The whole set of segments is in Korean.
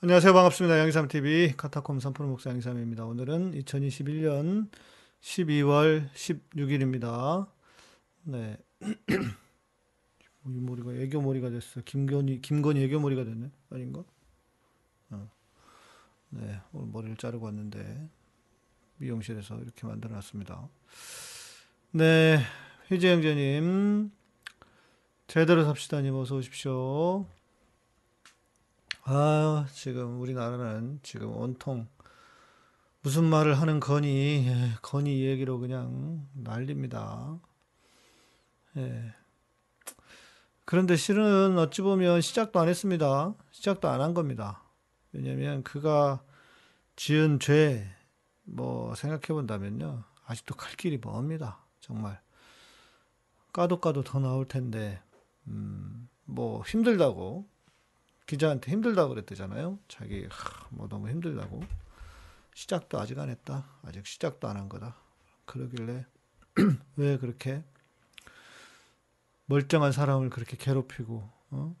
안녕하세요. 반갑습니다. 양희삼TV 카타콤 3프로 목사 양희삼입니다. 오늘은 2021년 12월 16일입니다. 네. 이 머리가 애교머리가 됐어. 김건희, 김건희 애교머리가 됐네. 아닌가? 어. 네. 오늘 머리를 자르고 왔는데, 미용실에서 이렇게 만들어 놨습니다. 네. 희재영재님, 제대로 삽시다님 어서 오십시오. 아, 지금 우리나라는 지금 온통 무슨 말을 하는 건이, 예, 건이 얘기로 그냥 난립니다. 예. 그런데 실은 어찌 보면 시작도 안 했습니다. 시작도 안 한 겁니다. 왜냐면 그가 지은 죄, 뭐 생각해 본다면요. 아직도 갈 길이 멉니다. 정말. 까도 까도 더 나올 텐데, 음, 뭐 힘들다고 기자한테 힘들다고 그랬대잖아요. 자기 하, 뭐 너무 힘들다고. 시작도 아직 안 했다. 아직 시작도 안 한 거다. 그러길래 왜 그렇게 멀쩡한 사람을 그렇게 괴롭히고 어?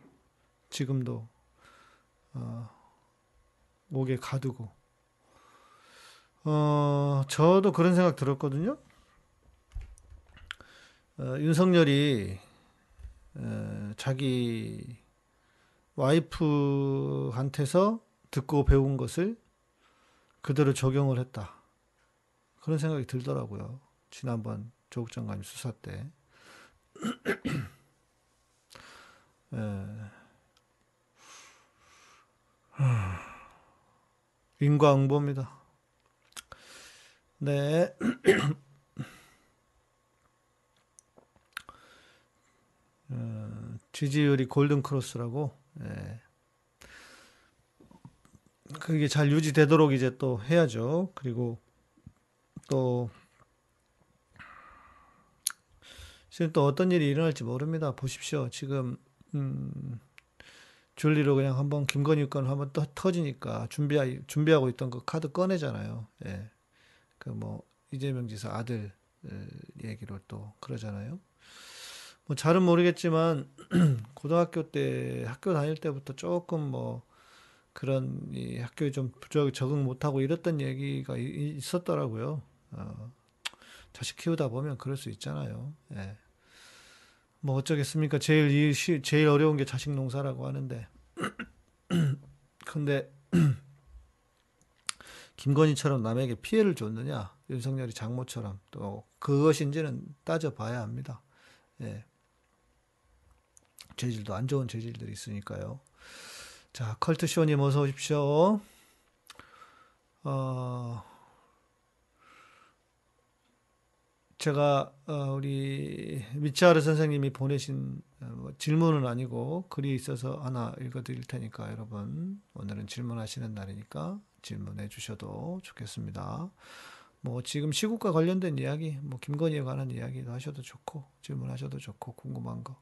지금도 어, 목에 가두고 어, 저도 그런 생각 들었거든요. 어, 윤석열이 어, 자기 와이프한테서 듣고 배운 것을 그대로 적용을 했다. 그런 생각이 들더라고요. 지난번 조국 장관님 수사 때. 예. 인과응보입니다. 네. 어, 지지율이 골든 크로스라고 예. 그게 잘 유지되도록 이제 또 해야죠. 그리고 또 지금 또 어떤 일이 일어날지 모릅니다. 보십시오. 지금 음, 줄리로 그냥 한번 김건희 건 한번 또 터지니까 준비 준비하고 있던 그 카드 꺼내잖아요. 예. 그 뭐 이재명 지사 아들 얘기로 또 그러잖아요. 뭐 잘은 모르겠지만 고등학교 때 학교 다닐 때부터 조금 뭐 그런 이 학교에 좀 적응 못하고 이랬던 얘기가 있었더라고요. 어, 자식 키우다 보면 그럴 수 있잖아요. 예. 뭐 어쩌겠습니까? 제일 이 시, 제일 어려운 게 자식 농사라고 하는데 근데 김건희처럼 남에게 피해를 줬느냐? 윤석열이 장모처럼 또 그것인지는 따져봐야 합니다. 예. 재질도 안 좋은 재질들이 있으니까요. 자, 컬트쇼님 어서 오십시오. 어, 제가 어, 우리 미치아르 선생님이 보내신 어, 뭐 질문은 아니고 글이 있어서 하나 읽어드릴 테니까 여러분 오늘은 질문하시는 날이니까 질문해 주셔도 좋겠습니다. 뭐 지금 시국과 관련된 이야기, 뭐 김건희에 관한 이야기도 하셔도 좋고 질문하셔도 좋고 궁금한 거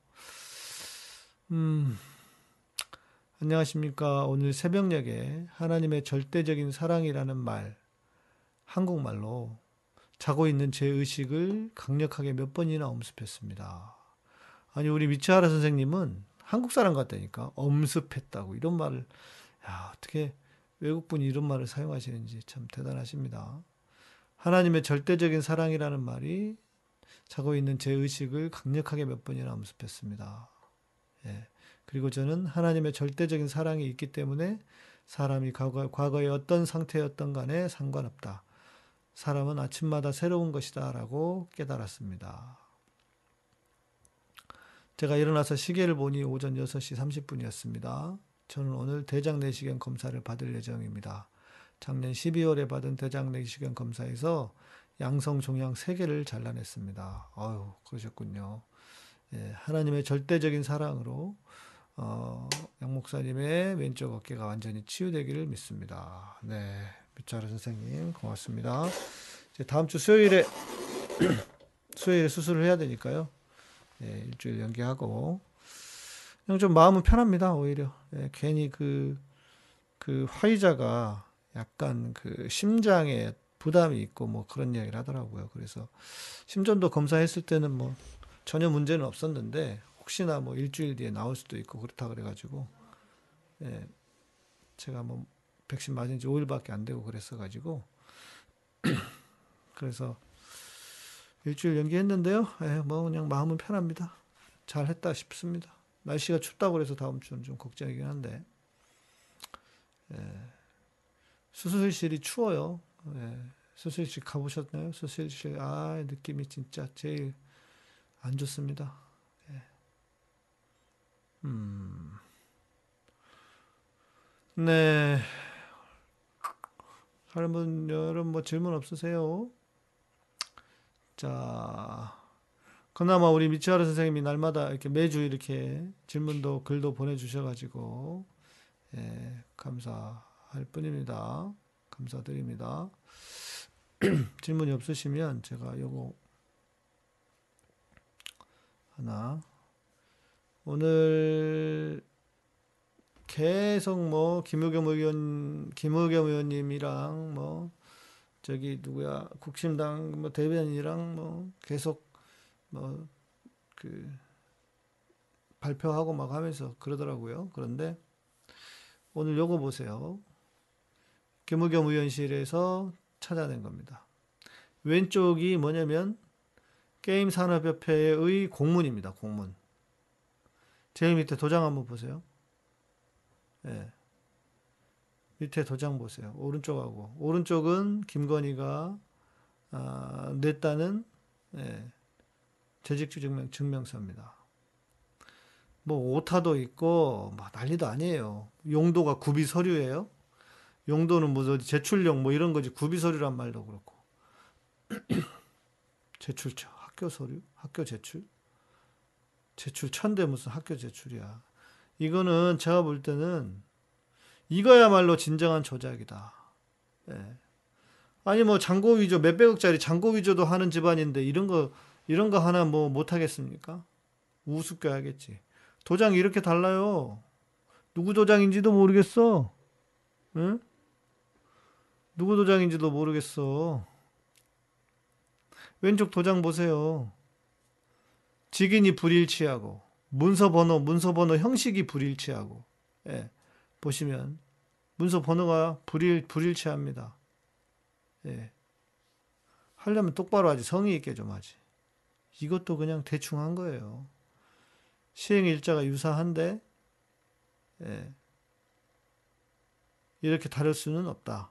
음, 안녕하십니까. 오늘 새벽녘에 하나님의 절대적인 사랑이라는 말, 한국말로 자고 있는 제 의식을 강력하게 몇 번이나 엄습했습니다. 아니, 우리 미츠하라 선생님은 한국 사람 같다니까. 엄습했다고. 이런 말을, 야, 어떻게 외국분이 이런 말을 사용하시는지 참 대단하십니다. 하나님의 절대적인 사랑이라는 말이 자고 있는 제 의식을 강력하게 몇 번이나 엄습했습니다. 예. 그리고 저는 하나님의 절대적인 사랑이 있기 때문에 사람이 과거, 과거에 어떤 상태였던 간에 상관없다. 사람은 아침마다 새로운 것이다. 라고 깨달았습니다. 제가 일어나서 시계를 보니 오전 6시 30분이었습니다. 저는 오늘 대장 내시경 검사를 받을 예정입니다. 작년 12월에 받은 대장 내시경 검사에서 양성 종양 3개를 잘라냈습니다. 아유, 그러셨군요. 예, 하나님의 절대적인 사랑으로 어, 양 목사님의 왼쪽 어깨가 완전히 치유되기를 믿습니다. 네, 밑자루 선생님 고맙습니다. 이제 다음 주 수요일에 수요일에 수술을 해야 되니까요. 예, 일주일 연기하고 그냥 좀 마음은 편합니다. 오히려 예, 괜히 그그 그 화의자가 약간 그 심장에 부담이 있고 뭐 그런 이야기를 하더라고요. 그래서 심전도 검사했을 때는 뭐 전혀 문제는 없었는데 혹시나 뭐 일주일 뒤에 나올 수도 있고 그렇다 그래가지고 예. 제가 뭐 백신 맞은 지 5일밖에 안 되고 그랬어가지고 그래서 일주일 연기했는데요. 예, 뭐 그냥 마음은 편합니다. 잘 했다 싶습니다. 날씨가 춥다고 그래서 다음 주는 좀 걱정이긴 한데 예, 수술실이 추워요. 예, 수술실 가보셨나요? 수술실 아 느낌이 진짜 제일 안 좋습니다. 예. 음. 네. 다른 분, 여러분 뭐 질문 없으세요? 자, 그나마 우리 미치하루 선생님이 날마다 이렇게 매주 이렇게 질문도 글도 보내주셔가지고, 예, 감사할 뿐입니다. 감사드립니다. 질문이 없으시면 제가 요거 하나, 오늘 계속 뭐 김의겸 의원 김의겸 의원님이랑 뭐 저기 누구야 국힘당 뭐 대변인이랑 뭐 계속 뭐 그 발표하고 막 하면서 그러더라고요. 그런데 오늘 요거 보세요. 김의겸 의원실에서 찾아낸 겁니다. 왼쪽이 뭐냐면 게임산업협회의 공문입니다. 공문. 제일 밑에 도장 한번 보세요. 예. 밑에 도장 보세요. 오른쪽하고 오른쪽은 김건희가 아, 냈다는 예, 재직주 증명 증명서입니다. 뭐 오타도 있고 뭐 난리도 아니에요. 용도가 구비 서류예요. 용도는 뭐 제출용 뭐 이런 거지 구비 서류란 말도 그렇고 제출처 학교 서류 학교 제출 제출 천대 무슨 학교 제출이야. 이거는 제가 볼 때는 이거야말로 진정한 조작이다. 예. 아니 뭐 잔고 위조 몇백억짜리 잔고 위조도 하는 집안인데 이런 거 이런 거 하나 뭐 못하겠습니까? 우습게 하겠지. 도장 이렇게 달라요. 누구 도장인지도 모르겠어. 응? 누구 도장인지도 모르겠어. 왼쪽 도장 보세요. 직인이 불일치하고 문서 번호, 문서 번호 형식이 불일치하고, 예, 보시면 문서 번호가 불일 불일치합니다. 예, 하려면 똑바로 하지 성의 있게 좀 하지. 이것도 그냥 대충 한 거예요. 시행 일자가 유사한데, 예, 이렇게 다를 수는 없다.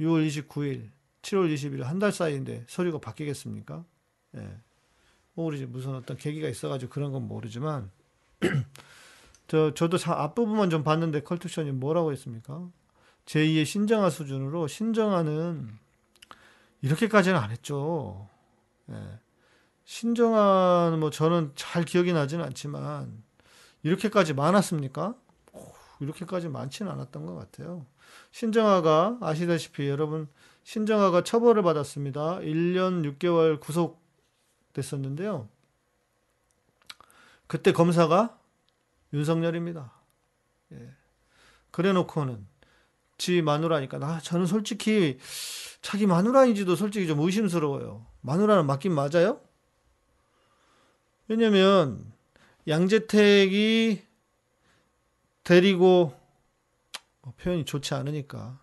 6월 29일, 7월 20일 한 달 사이인데 서류가 바뀌겠습니까? 예. 뭐 우리 무슨 어떤 계기가 있어가지고 그런 건 모르지만 저 저도 앞부분만 좀 봤는데 컬투션이 뭐라고 했습니까? 제2의 신정화 수준으로 신정화는 이렇게까지는 안 했죠. 예. 신정화는 뭐 저는 잘 기억이 나지는 않지만 이렇게까지 많았습니까? 이렇게까지 많지는 않았던 것 같아요. 신정화가 아시다시피 여러분 신정화가 처벌을 받았습니다. 1년 6개월 구속 됐었는데요. 그때 검사가 윤석열입니다. 예. 그래 놓고는 지 마누라니까 나 저는 솔직히 자기 마누라인지도 솔직히 좀 의심스러워요. 마누라는 맞긴 맞아요? 왜냐면 양재택이 데리고 뭐 표현이 좋지 않으니까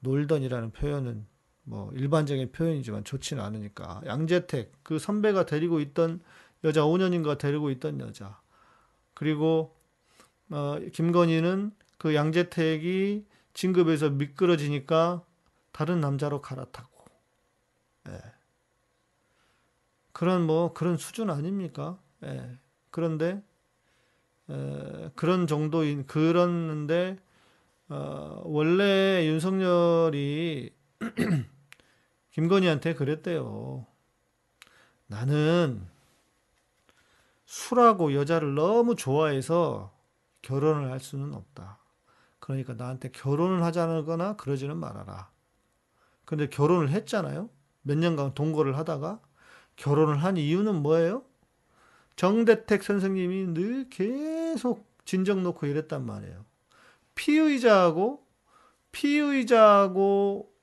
놀던이라는 표현은 뭐 일반적인 표현이지만 좋지는 않으니까 양재택 그 선배가 데리고 있던 여자 5년인가 데리고 있던 여자 그리고 어, 김건희는 그 양재택이 진급에서 미끄러지니까 다른 남자로 갈아타고 예. 그런 뭐 그런 수준 아닙니까? 예. 그런데 에, 그런 정도인 그런데 어, 원래 윤석열이 김건희한테 그랬대요. 나는 술하고 여자를 너무 좋아해서 결혼을 할 수는 없다. 그러니까 나한테 결혼을 하자거나 그러지는 말아라. 근데 결혼을 했잖아요. 몇 년간 동거를 하다가 결혼을 한 이유는 뭐예요? 정대택 선생님이 늘 계속 진정 놓고 이랬단 말이에요. 피의자하고 피의자하고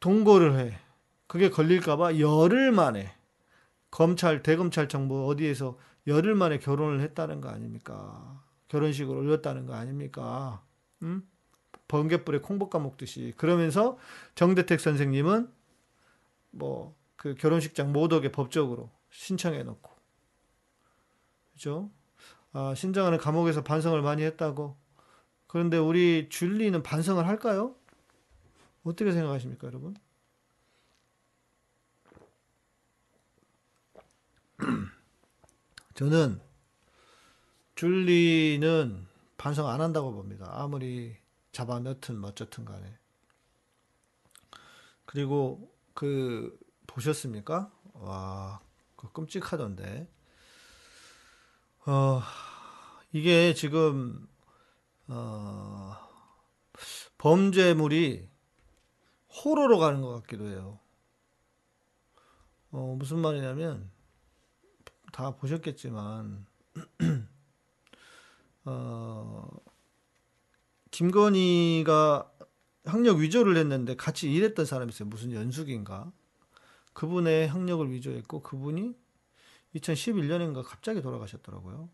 동거를 해. 그게 걸릴까봐 열흘 만에 검찰, 대검찰청 뭐 어디에서 열흘 만에 결혼을 했다는 거 아닙니까? 결혼식을 올렸다는 거 아닙니까? 음? 번개불에 콩 볶아 먹듯이. 그러면서 정대택 선생님은 뭐 그 결혼식장 모독에 법적으로 신청해 놓고. 그죠? 아, 신장하는 감옥에서 반성을 많이 했다고. 그런데 우리 줄리는 반성을 할까요? 어떻게 생각하십니까, 여러분? 저는 줄리는 반성 안 한다고 봅니다. 아무리 잡아 넣든 뭐 어쩌든 간에. 그리고 그 보셨습니까? 와, 그 끔찍하던데. 어, 이게 지금 어, 범죄물이 호러로 가는 것 같기도 해요. 어, 무슨 말이냐면 다 보셨겠지만 어, 김건희가 학력 위조를 했는데 같이 일했던 사람이 있어요. 무슨 연숙인가? 그분의 학력을 위조했고 그분이 2011년인가 갑자기 돌아가셨더라고요.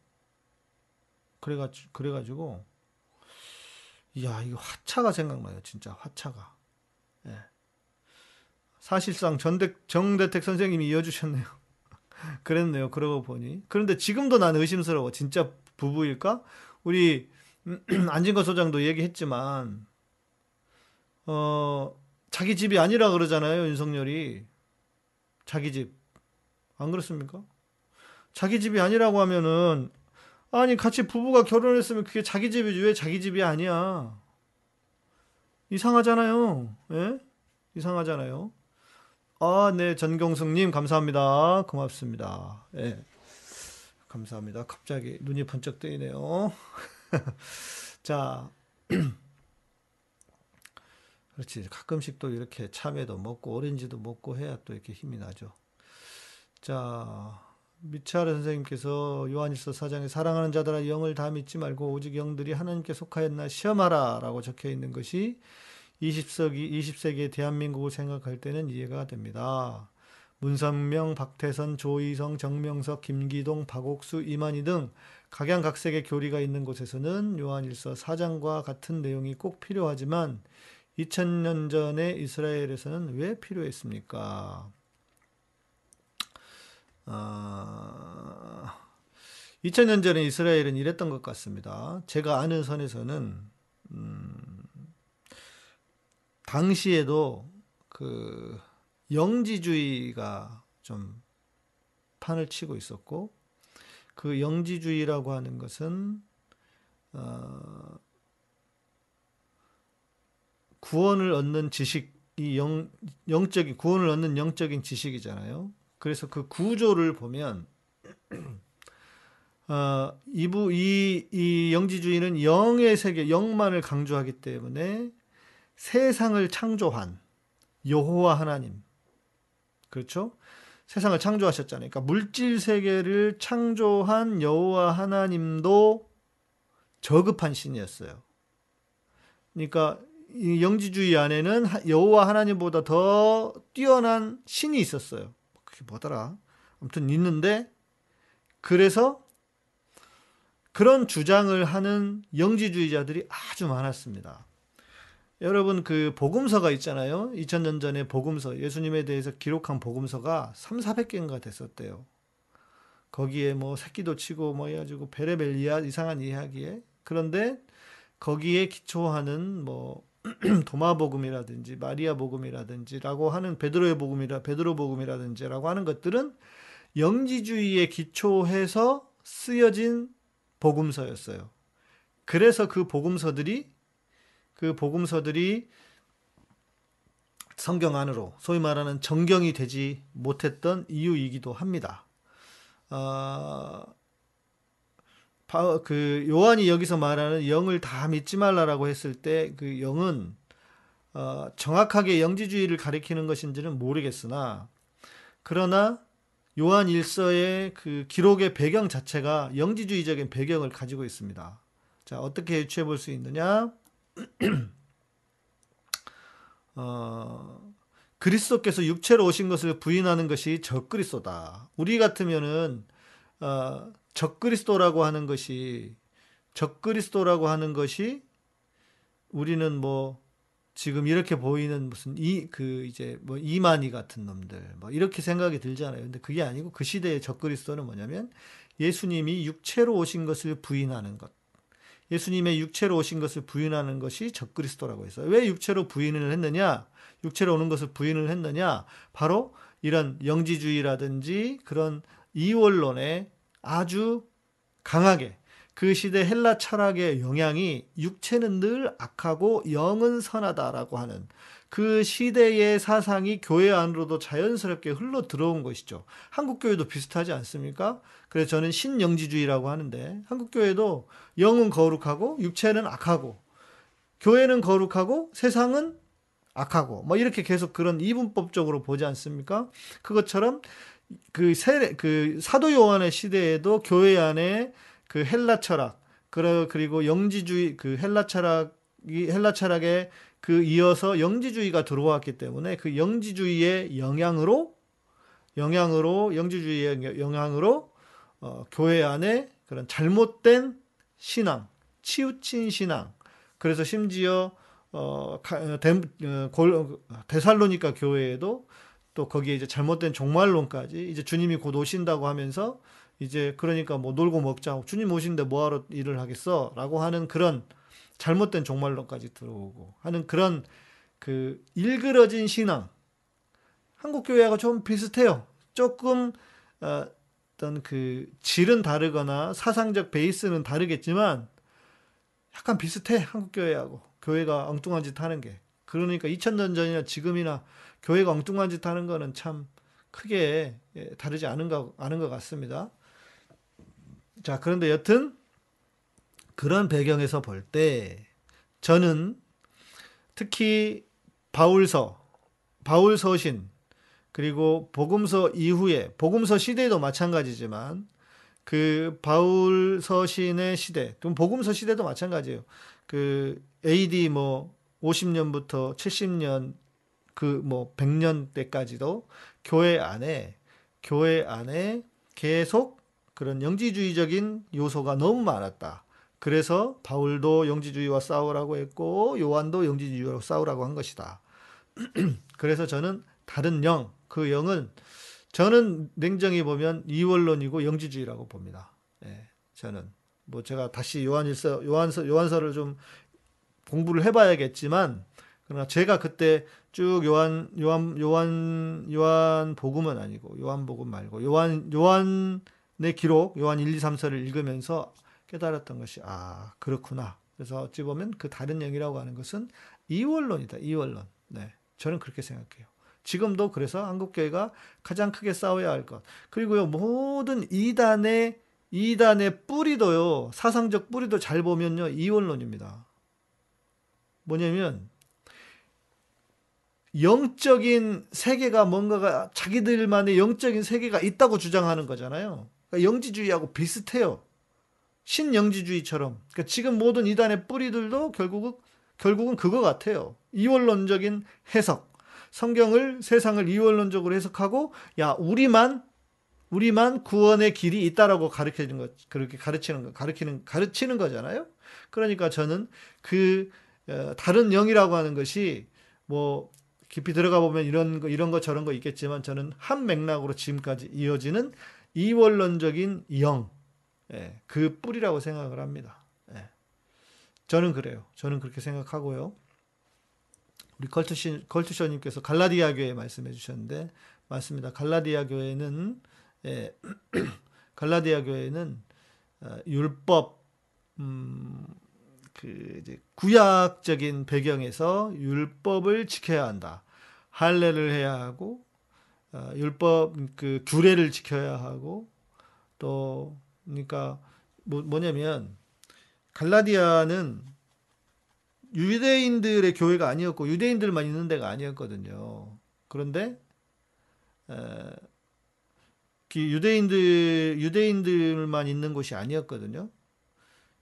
그래가지고, 그래가지고, 이야, 이거 화차가 생각나요. 진짜 화차가. 예. 사실상 전대, 정대택 선생님이 이어주셨네요. 그랬네요. 그러고 보니. 그런데 지금도 난 의심스러워. 진짜 부부일까? 우리 안진거 소장도 얘기했지만 어 자기 집이 아니라 그러잖아요. 윤석열이 자기 집. 안 그렇습니까? 자기 집이 아니라고 하면은 아니 같이 부부가 결혼했으면 그게 자기 집이지 왜 자기 집이 아니야? 이상하잖아요. 예? 이상하잖아요. 아, 네, 전경숙님 감사합니다. 고맙습니다. 예. 감사합니다. 갑자기 눈이 번쩍 뜨이네요. 자, 그렇지. 가끔씩 또 이렇게 참외도 먹고 오렌지도 먹고 해야 또 이렇게 힘이 나죠. 자, 미차르 선생님께서 요한일서 4장에 사랑하는 자들아 영을 다 믿지 말고 오직 영들이 하나님께 속하였나 시험하라 라고 적혀 있는 것이 20세기 20세기의 대한민국을 생각할 때는 이해가 됩니다. 문선명, 박태선, 조희성, 정명석, 김기동, 박옥수, 이만희 등 각양각색의 교리가 있는 곳에서는 요한일서 4장과 같은 내용이 꼭 필요하지만 2000년 전에 이스라엘에서는 왜 필요했습니까? 아, 2000년 전에 이스라엘은 이랬던 것 같습니다. 제가 아는 선에서는 음, 당시에도 그 영지주의가 좀 판을 치고 있었고 그 영지주의라고 하는 것은 어, 구원을 얻는 지식이 영 영적인 구원을 얻는 영적인 지식이잖아요. 그래서 그 구조를 보면 어, 이부 이, 이 영지주의는 영의 세계, 영만을 강조하기 때문에 세상을 창조한 여호와 하나님, 그렇죠? 세상을 창조하셨잖아요. 그러니까 물질 세계를 창조한 여호와 하나님도 저급한 신이었어요. 그러니까 이 영지주의 안에는 여호와 하나님보다 더 뛰어난 신이 있었어요. 그게 뭐더라? 아무튼 있는데 그래서 그런 주장을 하는 영지주의자들이 아주 많았습니다. 여러분 그 복음서가 있잖아요. 2000년 전에 복음서 예수님에 대해서 기록한 복음서가 3, 400개인가 됐었대요. 거기에 뭐 새끼도 치고 뭐 해가지고 베레벨 이야 이상한 이야기에 그런데 거기에 기초하는 뭐 도마 복음이라든지 마리아 복음이라든지라고 하는 베드로의 복음이라 베드로 복음이라든지라고 하는 것들은 영지주의에 기초해서 쓰여진 복음서였어요. 그래서 그 복음서들이 그 복음서들이 성경 안으로 소위 말하는 정경이 되지 못했던 이유이기도 합니다. 어, 그 요한이 여기서 말하는 영을 다 믿지 말라라고 했을 때 그 영은 어, 정확하게 영지주의를 가리키는 것인지는 모르겠으나 그러나 요한 일서의 그 기록의 배경 자체가 영지주의적인 배경을 가지고 있습니다. 자, 어떻게 유추해 볼 수 있느냐? 어, 그리스도께서 육체로 오신 것을 부인하는 것이 적그리스도다. 우리 같으면은 어, 적그리스도라고 하는 것이 적그리스도라고 하는 것이 우리는 뭐 지금 이렇게 보이는 무슨 이 그 이제 뭐 이만희 같은 놈들 뭐 이렇게 생각이 들잖아요. 근데 그게 아니고 그 시대의 적그리스도는 뭐냐면 예수님이 육체로 오신 것을 부인하는 것. 예수님의 육체로 오신 것을 부인하는 것이 적그리스도라고 했어요. 왜 육체로 부인을 했느냐? 육체로 오는 것을 부인을 했느냐? 바로 이런 영지주의라든지 그런 이원론에 아주 강하게 그 시대 헬라 철학의 영향이 육체는 늘 악하고 영은 선하다라고 하는 그 시대의 사상이 교회 안으로도 자연스럽게 흘러 들어온 것이죠. 한국 교회도 비슷하지 않습니까? 그래서 저는 신영지주의라고 하는데 한국 교회도 영은 거룩하고 육체는 악하고 교회는 거룩하고 세상은 악하고 뭐 이렇게 계속 그런 이분법적으로 보지 않습니까? 그것처럼 그, 세, 그 사도 요한의 시대에도 교회 안에 그 헬라 철학 그리고 영지주의 그 헬라 철학이 헬라 철학에 그 이어서 영지주의가 들어왔기 때문에 그 영지주의의 영향으로 영향으로 영지주의의 영향으로 어, 교회 안에 그런 잘못된 신앙, 치우친 신앙. 그래서 심지어 어, 데, 어, 골, 데살로니카 교회에도 또 거기에 이제 잘못된 종말론까지 이제 주님이 곧 오신다고 하면서 이제 그러니까 뭐 놀고 먹자 주님 오신데 뭐하러 일을 하겠어라고 하는 그런 잘못된 종말론까지 들어오고 하는 그런 그 일그러진 신앙 한국 교회하고 좀 비슷해요. 조금 어, 어떤 그 질은 다르거나 사상적 베이스는 다르겠지만 약간 비슷해 한국 교회하고 교회가 엉뚱한 짓 하는 게 그러니까 2000년 전이나 지금이나 교회가 엉뚱한 짓 하는 거는 참 크게 예, 다르지 않은 것, 않은 것 같습니다. 자, 그런데 여튼 그런 배경에서 볼 때 저는 특히 바울서, 바울서신, 그리고 복음서 이후에, 복음서 시대도 마찬가지지만 그 바울서신의 시대, 또 복음서 시대도 마찬가지예요. 그 AD 뭐 50년부터 70년 그 뭐 100년 때까지도 교회 안에 교회 안에 계속 그런 영지주의적인 요소가 너무 많았다. 그래서 바울도 영지주의와 싸우라고 했고 요한도 영지주의와 싸우라고 한 것이다. 그래서 저는 다른 영, 그 영은 저는 냉정히 보면 이원론이고 영지주의라고 봅니다. 예, 저는 뭐 제가 다시 요한일서 요한서 요한서를 좀 공부를 해봐야겠지만 그러나 제가 그때 쭉 요한 요한 요한 요한 복음은 아니고 요한 복음 말고 요한 요한의 기록 요한 1, 2, 3서를 읽으면서 깨달았던 것이 아 그렇구나. 그래서 어찌 보면 그 다른 영이라고 하는 것은 이원론이다. 이원론. 네, 저는 그렇게 생각해요. 지금도 그래서 한국교회가 가장 크게 싸워야 할 것. 그리고요 모든 이단의 이단의 뿌리도요 사상적 뿌리도 잘 보면요 이원론입니다. 뭐냐면 영적인 세계가 뭔가가 자기들만의 영적인 세계가 있다고 주장하는 거잖아요. 그러니까 영지주의하고 비슷해요. 신영지주의처럼 그러니까 지금 모든 이단의 뿌리들도 결국은 결국은 그거 같아요. 이원론적인 해석. 성경을 세상을 이원론적으로 해석하고 야 우리만 우리만 구원의 길이 있다라고 가르치는 것 그렇게 가르치는 거 가르치는 가르치는 거잖아요. 그러니까 저는 그 어, 다른 영이라고 하는 것이 뭐 깊이 들어가 보면 이런 거 이런 거 저런 거 있겠지만 저는 한 맥락으로 지금까지 이어지는 이원론적인 영 예, 그 뿌리라고 생각을 합니다. 예. 저는 그래요. 저는 그렇게 생각하고요. 우리 컬투시, 컬투셔님께서 갈라디아 교회 말씀해 주셨는데 맞습니다. 갈라디아 교회는 예, 갈라디아 교회는 어, 율법 음, 그 이제 구약적인 배경에서 율법을 지켜야 한다. 할례를 해야 하고 어, 율법 그 규례를 지켜야 하고 또 그러니까 뭐, 뭐냐면 갈라디아는 유대인들의 교회가 아니었고 유대인들만 있는 데가 아니었거든요. 그런데 에, 유대인들 유대인들만 있는 곳이 아니었거든요.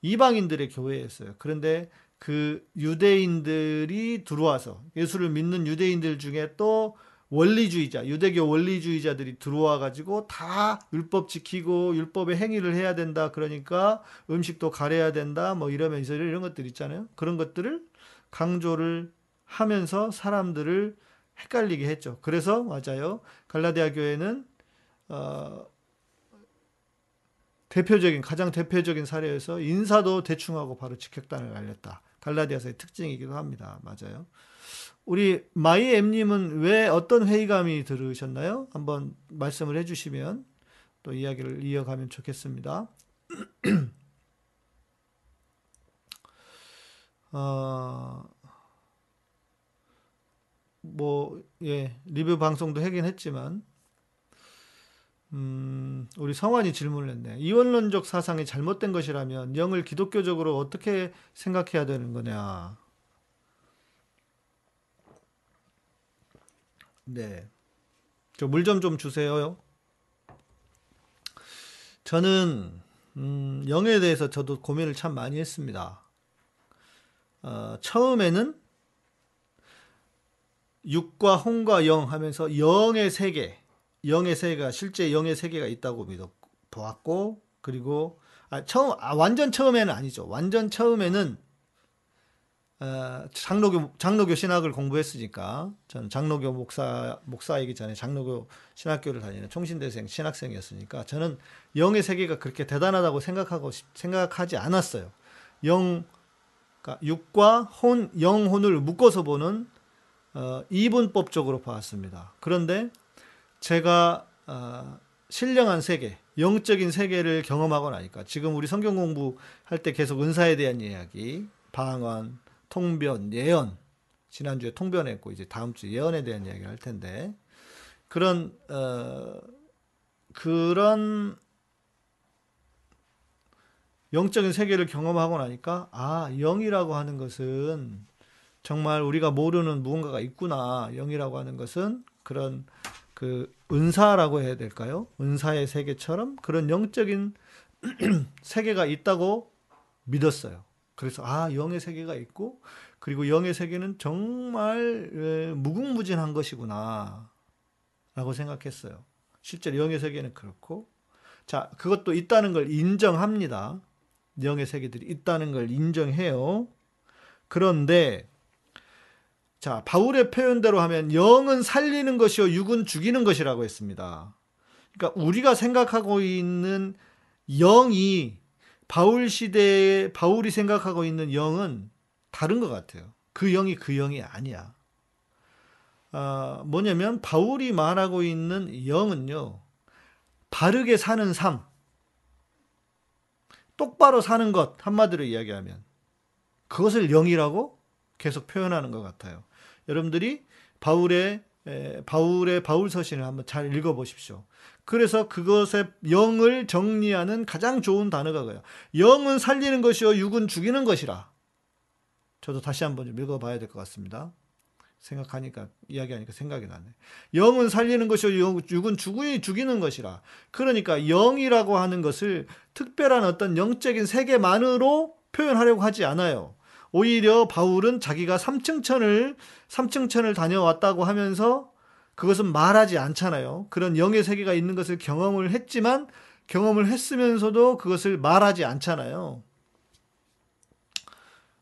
이방인들의 교회였어요. 그런데 그 유대인들이 들어와서 예수를 믿는 유대인들 중에 또 원리주의자, 유대교 원리주의자들이 들어와 가지고 다 율법 지키고 율법의 행위를 해야 된다. 그러니까 음식도 가려야 된다. 뭐 이러면서 이런 것들 있잖아요. 그런 것들을 강조를 하면서 사람들을 헷갈리게 했죠. 그래서 맞아요. 갈라디아 교회는 어, 대표적인 가장 대표적인 사례에서 인사도 대충하고 바로 직격단을 날렸다. 갈라디아서의 특징이기도 합니다. 맞아요. 우리 마이엠님은 왜 어떤 회의감이 들으셨나요? 한번 말씀을 해주시면 또 이야기를 이어가면 좋겠습니다. 어, 뭐, 예, 리뷰 방송도 하긴 했지만, 음, 우리 성환이 질문을 했네. 이원론적 사상이 잘못된 것이라면 영을 기독교적으로 어떻게 생각해야 되는 거냐. 네. 저 물 좀 좀 주세요. 저는 음, 영에 대해서 저도 고민을 참 많이 했습니다. 어, 처음에는 육과 홍과 영 하면서 영의 세계, 영의 세계가 실제 영의 세계가 있다고 믿어 보았고 그리고 아, 처음 아, 완전 처음에는 아니죠. 완전 처음에는 어, 장로교 장로교 신학을 공부했으니까 저는 장로교 목사 목사이기 전에 장로교 신학교를 다니는 총신대생 신학생이었으니까 저는 영의 세계가 그렇게 대단하다고 생각하고 생각하지 않았어요. 영 그러니까 육과 혼 영혼을 묶어서 보는 어, 이분법적으로 봤습니다. 그런데 제가 어, 신령한 세계, 영적인 세계를 경험하고 나니까 지금 우리 성경 공부할 때 계속 은사에 대한 이야기, 방언, 통변, 예언 지난주에 통변했고 이제 다음 주 예언에 대한 이야기를 할 텐데 그런 어, 그런 영적인 세계를 경험하고 나니까 아 영이라고 하는 것은 정말 우리가 모르는 무언가가 있구나 영이라고 하는 것은 그런 그 은사라고 해야 될까요? 은사의 세계처럼 그런 영적인 세계가 있다고 믿었어요. 그래서 아 영의 세계가 있고 그리고 영의 세계는 정말 무궁무진한 것이구나 라고 생각했어요. 실제로 영의 세계는 그렇고 자 그것도 있다는 걸 인정합니다. 영의 세계들이 있다는 걸 인정해요. 그런데 자, 바울의 표현대로 하면 영은 살리는 것이요 육은 죽이는 것이라고 했습니다. 그러니까 우리가 생각하고 있는 영이 바울 시대에 바울이 생각하고 있는 영은 다른 것 같아요. 그 영이 그 영이 아니야. 아, 뭐냐면 바울이 말하고 있는 영은요. 바르게 사는 삶. 똑바로 사는 것 한마디로 이야기하면 그것을 영이라고 계속 표현하는 것 같아요. 여러분들이 바울의 바울의 바울 서신을 한번 잘 읽어 보십시오. 그래서 그것의 영을 정리하는 가장 좋은 단어가 그요 영은 살리는 것이요 육은 죽이는 것이라. 저도 다시 한번 좀 읽어 봐야 될 것 같습니다. 생각하니까 이야기하니까 생각이 나네. 영은 살리는 것이요 육은 죽이 죽이는 것이라. 그러니까 영이라고 하는 것을 특별한 어떤 영적인 세계만으로 표현하려고 하지 않아요. 오히려 바울은 자기가 삼층천을 삼층천을 다녀왔다고 하면서 그것은 말하지 않잖아요. 그런 영의 세계가 있는 것을 경험을 했지만 경험을 했으면서도 그것을 말하지 않잖아요.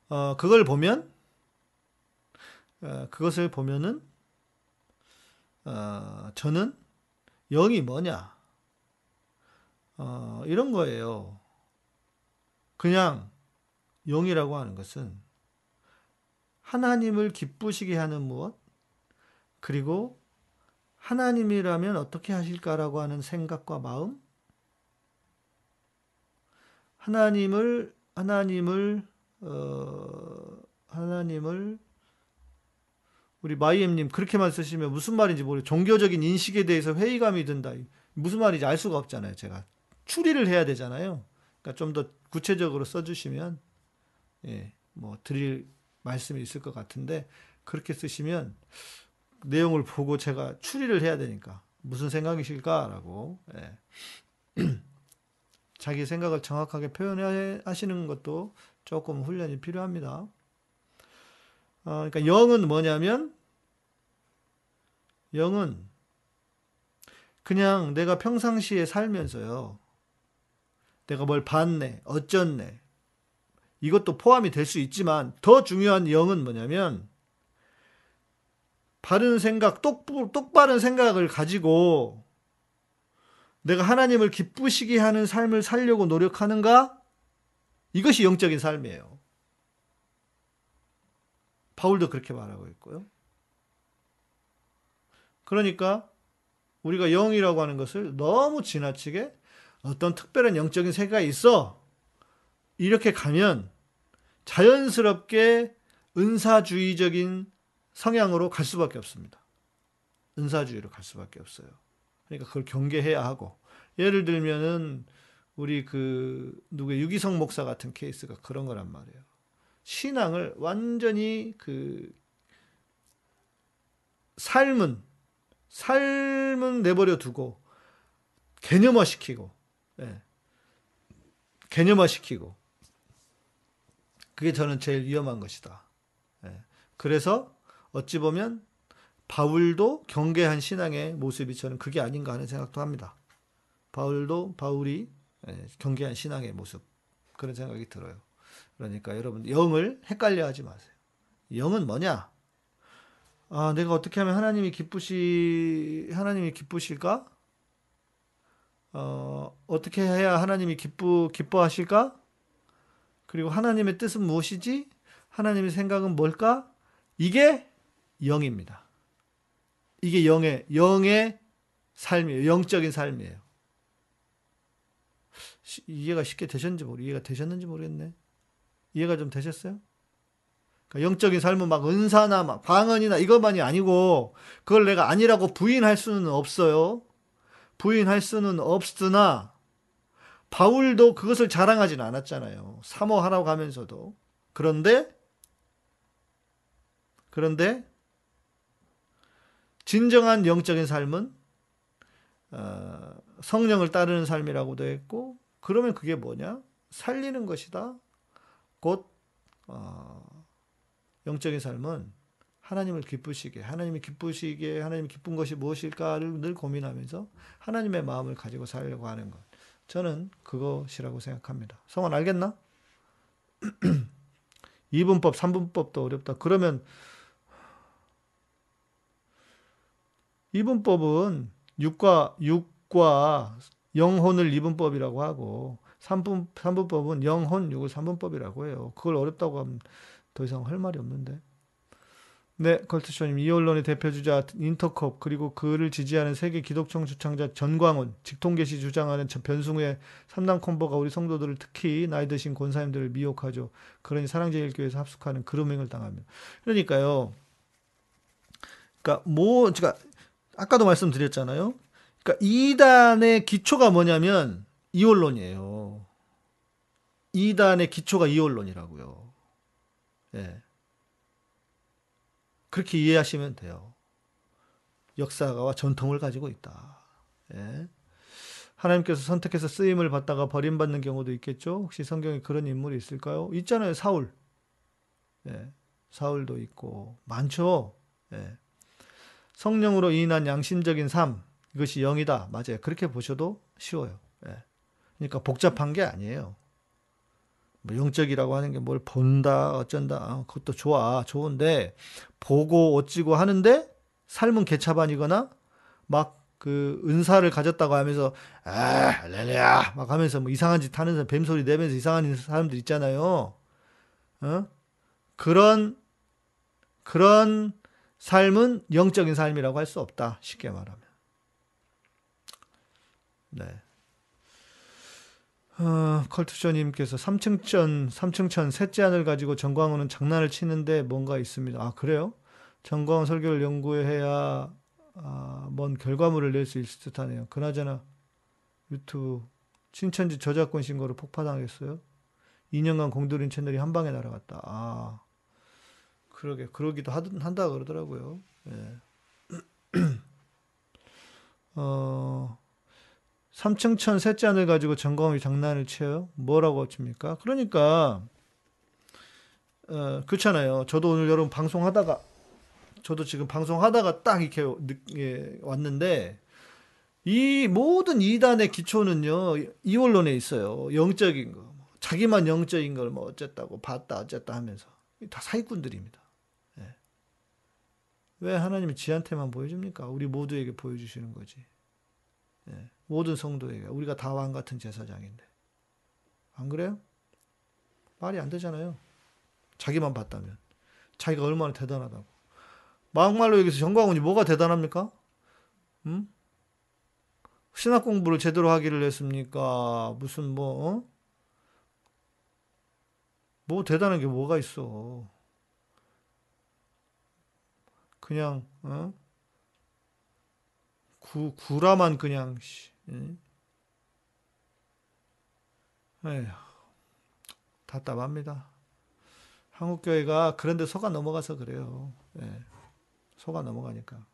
어, 그걸 보면 어, 그것을 보면은 어, 저는 영이 뭐냐 어, 이런 거예요. 그냥 영이라고 하는 것은 하나님을 기쁘시게 하는 무엇, 그리고 하나님이라면 어떻게 하실까라고 하는 생각과 마음, 하나님을, 하나님을, 어, 하나님을, 우리 마이엠님 그렇게만 쓰시면 무슨 말인지 모르 종교적인 인식에 대해서 회의감이 든다. 무슨 말인지 알 수가 없잖아요, 제가. 추리를 해야 되잖아요. 그러니까 좀 더 구체적으로 써주시면 예, 뭐 드릴 말씀이 있을 것 같은데 그렇게 쓰시면 내용을 보고 제가 추리를 해야 되니까 무슨 생각이실까라고 예. 자기 생각을 정확하게 표현하시는 것도 조금 훈련이 필요합니다. 어, 그러니까 영은 뭐냐면 영은 그냥 내가 평상시에 살면서요. 내가 뭘 봤네, 어쩌네. 이것도 포함이 될 수 있지만 더 중요한 영은 뭐냐면 바른 생각, 똑, 똑바른 생각을 가지고 내가 하나님을 기쁘시게 하는 삶을 살려고 노력하는가? 이것이 영적인 삶이에요. 바울도 그렇게 말하고 있고요. 그러니까 우리가 영이라고 하는 것을 너무 지나치게 어떤 특별한 영적인 세계가 있어. 이렇게 가면 자연스럽게 은사주의적인 성향으로 갈 수밖에 없습니다. 은사주의로 갈 수밖에 없어요. 그러니까 그걸 경계해야 하고 예를 들면은 우리 그 누구의 유기성 목사 같은 케이스가 그런 거란 말이에요. 신앙을 완전히 그 삶은 삶은 내버려 두고 개념화 시키고 예. 개념화 시키고 그게 저는 제일 위험한 것이다. 예. 그래서 어찌 보면 바울도 경계한 신앙의 모습이 저는 그게 아닌가 하는 생각도 합니다. 바울도 바울이 예, 경계한 신앙의 모습 그런 생각이 들어요. 그러니까 여러분 영을 헷갈려 하지 마세요. 영은 뭐냐? 아, 내가 어떻게 하면 하나님이 기쁘시 하나님이 기쁘실까? 어, 어떻게 해야 하나님이 기쁘 기뻐하실까? 그리고 하나님의 뜻은 무엇이지? 하나님의 생각은 뭘까? 이게 영입니다. 이게 영의 영의 삶이에요. 영적인 삶이에요. 이해가 쉽게 되셨는지 모르 이해가 되셨는지 모르겠네. 이해가 좀 되셨어요? 그러니까 영적인 삶은 막 은사나 막 방언이나 이것만이 아니고 그걸 내가 아니라고 부인할 수는 없어요. 부인할 수는 없으나 바울도 그것을 자랑하지는 않았잖아요. 사모하라고 하면서도. 그런데 그런데 진정한 영적인 삶은 어, 성령을 따르는 삶이라고도 했고 그러면 그게 뭐냐? 살리는 것이다. 곧 어, 영적인 삶은 하나님을 기쁘시게, 하나님이 기쁘시게, 하나님이 기쁜 것이 무엇일까를 늘 고민하면서 하나님의 마음을 가지고 살려고 하는 것. 저는 그것이라고 생각합니다. 성원 알겠나? 2분법, 3분법도 어렵다. 그러면 2분법은 6과, 6과 영혼을 2분법이라고 하고 3분, 3분법은 영혼 6을 3분법이라고 해요. 그걸 어렵다고 하면 더 이상 할 말이 없는데. 네, 컬트쇼님, 이 언론의 대표 주자 인터컵, 그리고 그를 지지하는 세계 기독청 주창자 전광훈, 직통계시 주장하는 변승우의 삼당 콤보가 우리 성도들을 특히 나이 드신 권사님들을 미혹하죠. 그러니 사랑제일교회에서 합숙하는 그루밍을 당하며. 그러니까요. 그러니까 뭐, 제가 아까도 말씀드렸잖아요. 그러니까 이단의 기초가 뭐냐면 이원론이에요. 이단의 기초가 이원론이라고요. 예. 그렇게 이해하시면 돼요. 역사와 전통을 가지고 있다. 예. 하나님께서 선택해서 쓰임을 받다가 버림받는 경우도 있겠죠? 혹시 성경에 그런 인물이 있을까요? 있잖아요, 사울. 예. 사울도 있고, 많죠? 예. 성령으로 인한 양심적인 삶, 이것이 영이다. 맞아요. 그렇게 보셔도 쉬워요. 예. 그러니까 복잡한 게 아니에요. 뭐 영적이라고 하는 게 뭘 본다, 어쩐다, 아, 그것도 좋아, 좋은데, 보고 어찌고 하는데, 삶은 개차반이거나, 막 그 은사를 가졌다고 하면서, 아, 할렐루야, 막 하면서 뭐 이상한 짓 하는 사람, 뱀소리 내면서 이상한 사람들 있잖아요. 어? 그런, 그런 삶은 영적인 삶이라고 할 수 없다. 쉽게 말하면. 네. 어, 컬투쇼님께서 3층천, 3층천 셋째 안을 가지고 정광훈은 장난을 치는데 뭔가 있습니다. 아, 그래요? 정광훈 설교를 연구해야 아, 뭔 결과물을 낼 수 있을 듯 하네요. 그나저나 유튜브 신천지 저작권 신고로 폭파당했어요. 2년간 공들인 채널이 한 방에 날아갔다. 아, 그러게, 그러기도 하, 한다 그러더라고요. 예. 어, 삼층천 셋째 안을 가지고 점검이 장난을 쳐요? 뭐라고 칩니까? 그러니까 어, 그렇잖아요. 저도 오늘 여러분 방송하다가 저도 지금 방송하다가 딱 이렇게 예, 왔는데 이 모든 이단의 기초는요 이원론에 있어요. 영적인 거, 자기만 영적인 걸 뭐 어쨌다고 봤다 어쨌다 하면서 다 사기꾼들입니다. 예. 왜 하나님이 지한테만 보여줍니까? 우리 모두에게 보여주시는 거지. 예. 모든 성도에게 우리가 다 왕 같은 제사장인데 안 그래요? 말이 안 되잖아요. 자기만 봤다면 자기가 얼마나 대단하다고. 막말로 여기서 정광훈이 뭐가 대단합니까? 음? 신학 공부를 제대로 하기를 했습니까? 무슨 뭐, 어? 뭐 대단한 게 뭐가 있어. 그냥, 어? 구, 구라만 그냥, 씨. 에휴, 답답합니다. 한국교회가 그런데 속아 넘어가서 그래요. 예. 속아 넘어가니까.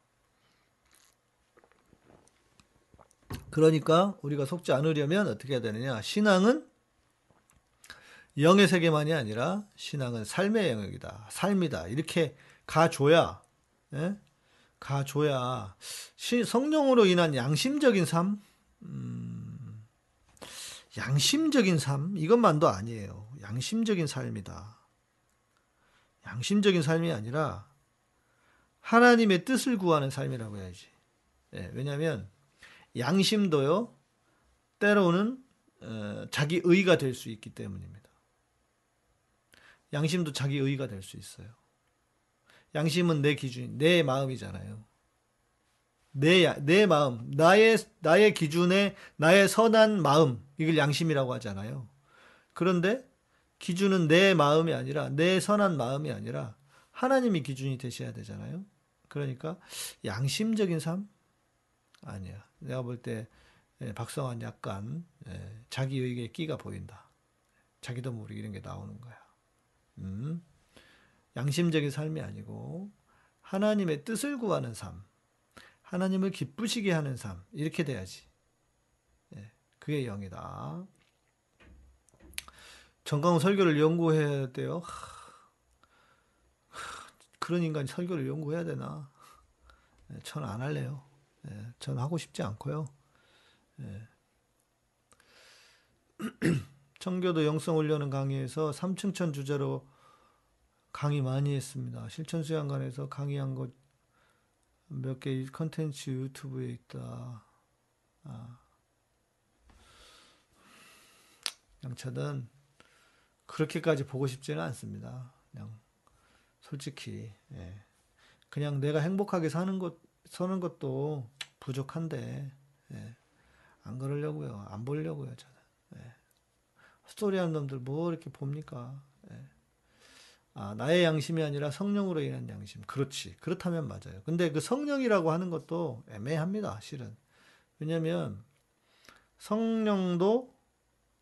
그러니까 우리가 속지 않으려면 어떻게 해야 되느냐? 신앙은 영의 세계만이 아니라 신앙은 삶의 영역이다. 삶이다. 이렇게 가줘야, 예? 가줘야 시, 성령으로 인한 양심적인 삶, 음, 양심적인 삶 이것만도 아니에요. 양심적인 삶이다. 양심적인 삶이 아니라 하나님의 뜻을 구하는 삶이라고 해야지. 예, 왜냐하면 양심도요 때로는 어, 자기 의가 될 수 있기 때문입니다. 양심도 자기 의가 될 수 있어요. 양심은 내 기준, 내 마음이잖아요. 내, 내 마음, 나의, 나의 기준에 나의 선한 마음, 이걸 양심이라고 하잖아요. 그런데 기준은 내 마음이 아니라, 내 선한 마음이 아니라, 하나님이 기준이 되셔야 되잖아요. 그러니까, 양심적인 삶? 아니야. 내가 볼때 예, 박성환 약간 예, 자기 의에 끼가 보인다. 자기도 모르게 이런 게 나오는 거야. 음. 양심적인 삶이 아니고 하나님의 뜻을 구하는 삶, 하나님을 기쁘시게 하는 삶 이렇게 돼야지. 예, 그게 영이다. 정강 설교를 연구해야 돼요. 그런 인간이 설교를 연구해야 되나? 예, 저는 안 할래요. 예, 저는 하고 싶지 않고요. 예. 청교도 영성 훈련은 강의에서 삼층천 주제로 강의 많이 했습니다. 실천 수양관에서 강의한 것 몇 개 컨텐츠 유튜브에 있다. 아. 양차는 그렇게까지 보고 싶지는 않습니다. 그냥 솔직히 예. 그냥 내가 행복하게 사는 것 서는 것도 부족한데 예. 안 그러려고요. 안 보려고요. 저는. 예. 스토리하는 놈들 뭐 이렇게 봅니까? 예. 아, 나의 양심이 아니라 성령으로 인한 양심. 그렇지. 그렇다면 맞아요. 근데 그 성령이라고 하는 것도 애매합니다. 실은. 왜냐면 성령도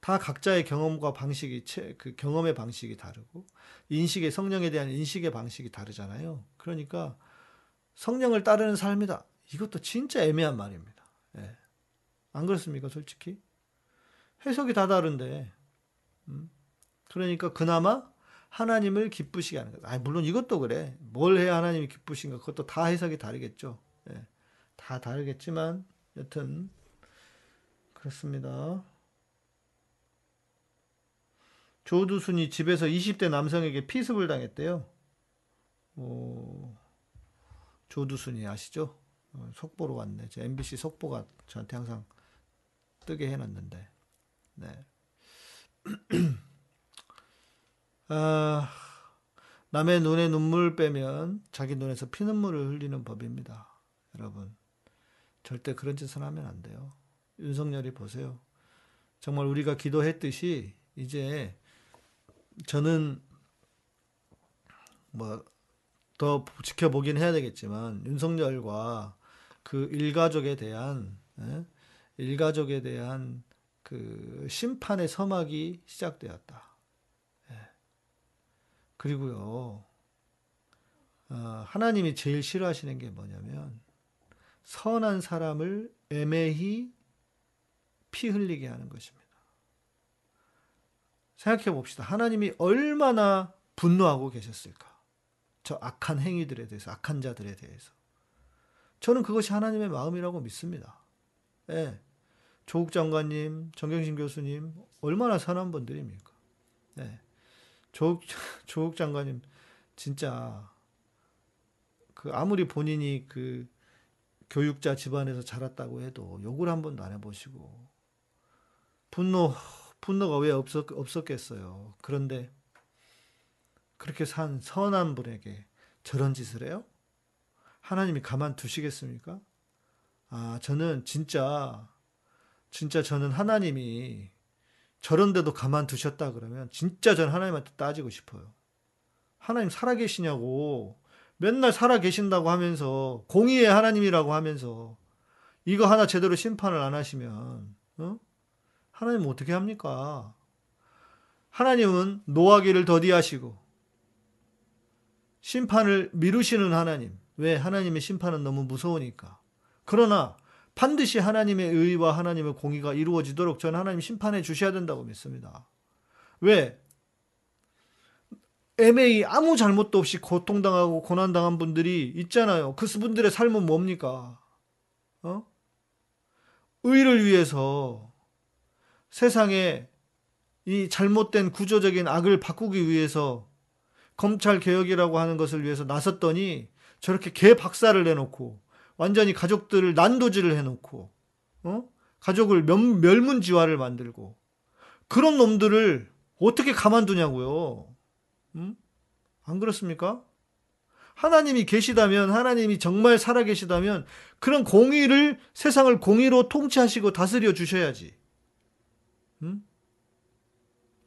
다 각자의 경험과 방식이 그 경험의 방식이 다르고 인식의 성령에 대한 인식의 방식이 다르잖아요. 그러니까 성령을 따르는 삶이다. 이것도 진짜 애매한 말입니다. 예. 안 그렇습니까, 솔직히? 해석이 다 다른데, 음? 그러니까 그나마 하나님을 기쁘시게 하는 것. 아, 물론 이것도 그래. 뭘 해야 하나님이 기쁘신가? 그것도 다 해석이 다르겠죠. 예. 다 다르겠지만, 여튼, 그렇습니다. 조두순이 집에서 20대 남성에게 피습을 당했대요. 오, 조두순이 아시죠? 어, 속보로 왔네. 제 MBC 속보가 저한테 항상 뜨게 해놨는데. 네. 아, 남의 눈에 눈물 빼면 자기 눈에서 피눈물을 흘리는 법입니다. 여러분. 절대 그런 짓을 하면 안 돼요. 윤석열이 보세요. 정말 우리가 기도했듯이 이제 저는 뭐 더 지켜보긴 해야 되겠지만 윤석열과 그 일가족에 대한 예? 일가족에 대한 그 심판의 서막이 시작되었다. 예. 그리고요 어, 하나님이 제일 싫어하시는 게 뭐냐면 선한 사람을 애매히 피 흘리게 하는 것입니다. 생각해 봅시다. 하나님이 얼마나 분노하고 계셨을까? 저 악한 행위들에 대해서, 악한 자들에 대해서. 저는 그것이 하나님의 마음이라고 믿습니다. 예. 조국 장관님, 정경심 교수님, 얼마나 선한 분들입니까? 네. 조국, 조국 장관님, 진짜, 그, 아무리 본인이 그, 교육자 집안에서 자랐다고 해도 욕을 한 번도 안 해보시고, 분노, 분노가 왜 없었, 없었겠어요. 그런데, 그렇게 산 선한 분에게 저런 짓을 해요? 하나님이 가만 두시겠습니까? 아, 저는 진짜, 진짜 저는 하나님이 저런데도 가만 두셨다 그러면 진짜 저는 하나님한테 따지고 싶어요. 하나님 살아계시냐고 맨날 살아계신다고 하면서 공의의 하나님이라고 하면서 이거 하나 제대로 심판을 안 하시면 어? 하나님은 어떻게 합니까? 하나님은 노하기를 더디하시고 심판을 미루시는 하나님. 왜? 하나님의 심판은 너무 무서우니까. 그러나 반드시 하나님의 의와 하나님의 공의가 이루어지도록 저는 하나님 심판해 주셔야 된다고 믿습니다. 왜? 애매히 아무 잘못도 없이 고통당하고 고난당한 분들이 있잖아요. 그 분들의 삶은 뭡니까? 어? 의를 위해서 세상에 이 잘못된 구조적인 악을 바꾸기 위해서 검찰 개혁이라고 하는 것을 위해서 나섰더니 저렇게 개 박살을 내놓고 완전히 가족들을 난도질을 해놓고 어? 가족을 멸, 문지화를 만들고 그런 놈들을 어떻게 가만두냐고요. 음? 안 그렇습니까? 하나님이 계시다면 하나님이 정말 살아 계시다면 그런 공의를 세상을 공의로 통치하시고 다스려 주셔야지. 음?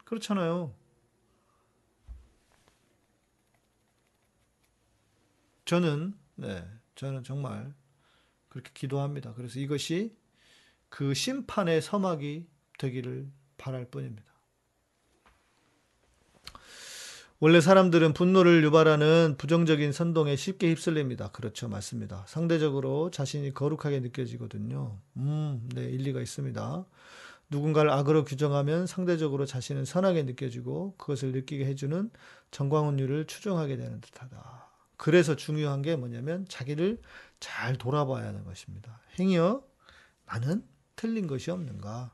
그렇잖아요. 저는 네, 저는 정말 그렇게 기도합니다. 그래서 이것이 그 심판의 서막이 되기를 바랄 뿐입니다. 원래 사람들은 분노를 유발하는 부정적인 선동에 쉽게 휩쓸립니다. 그렇죠. 맞습니다. 상대적으로 자신이 거룩하게 느껴지거든요. 음, 네, 일리가 있습니다. 누군가를 악으로 규정하면 상대적으로 자신은 선하게 느껴지고 그것을 느끼게 해주는 정광훈율을 추종하게 되는 듯하다. 그래서 중요한 게 뭐냐면 자기를 잘 돌아봐야 하는 것입니다. 행여 나는 틀린 것이 없는가?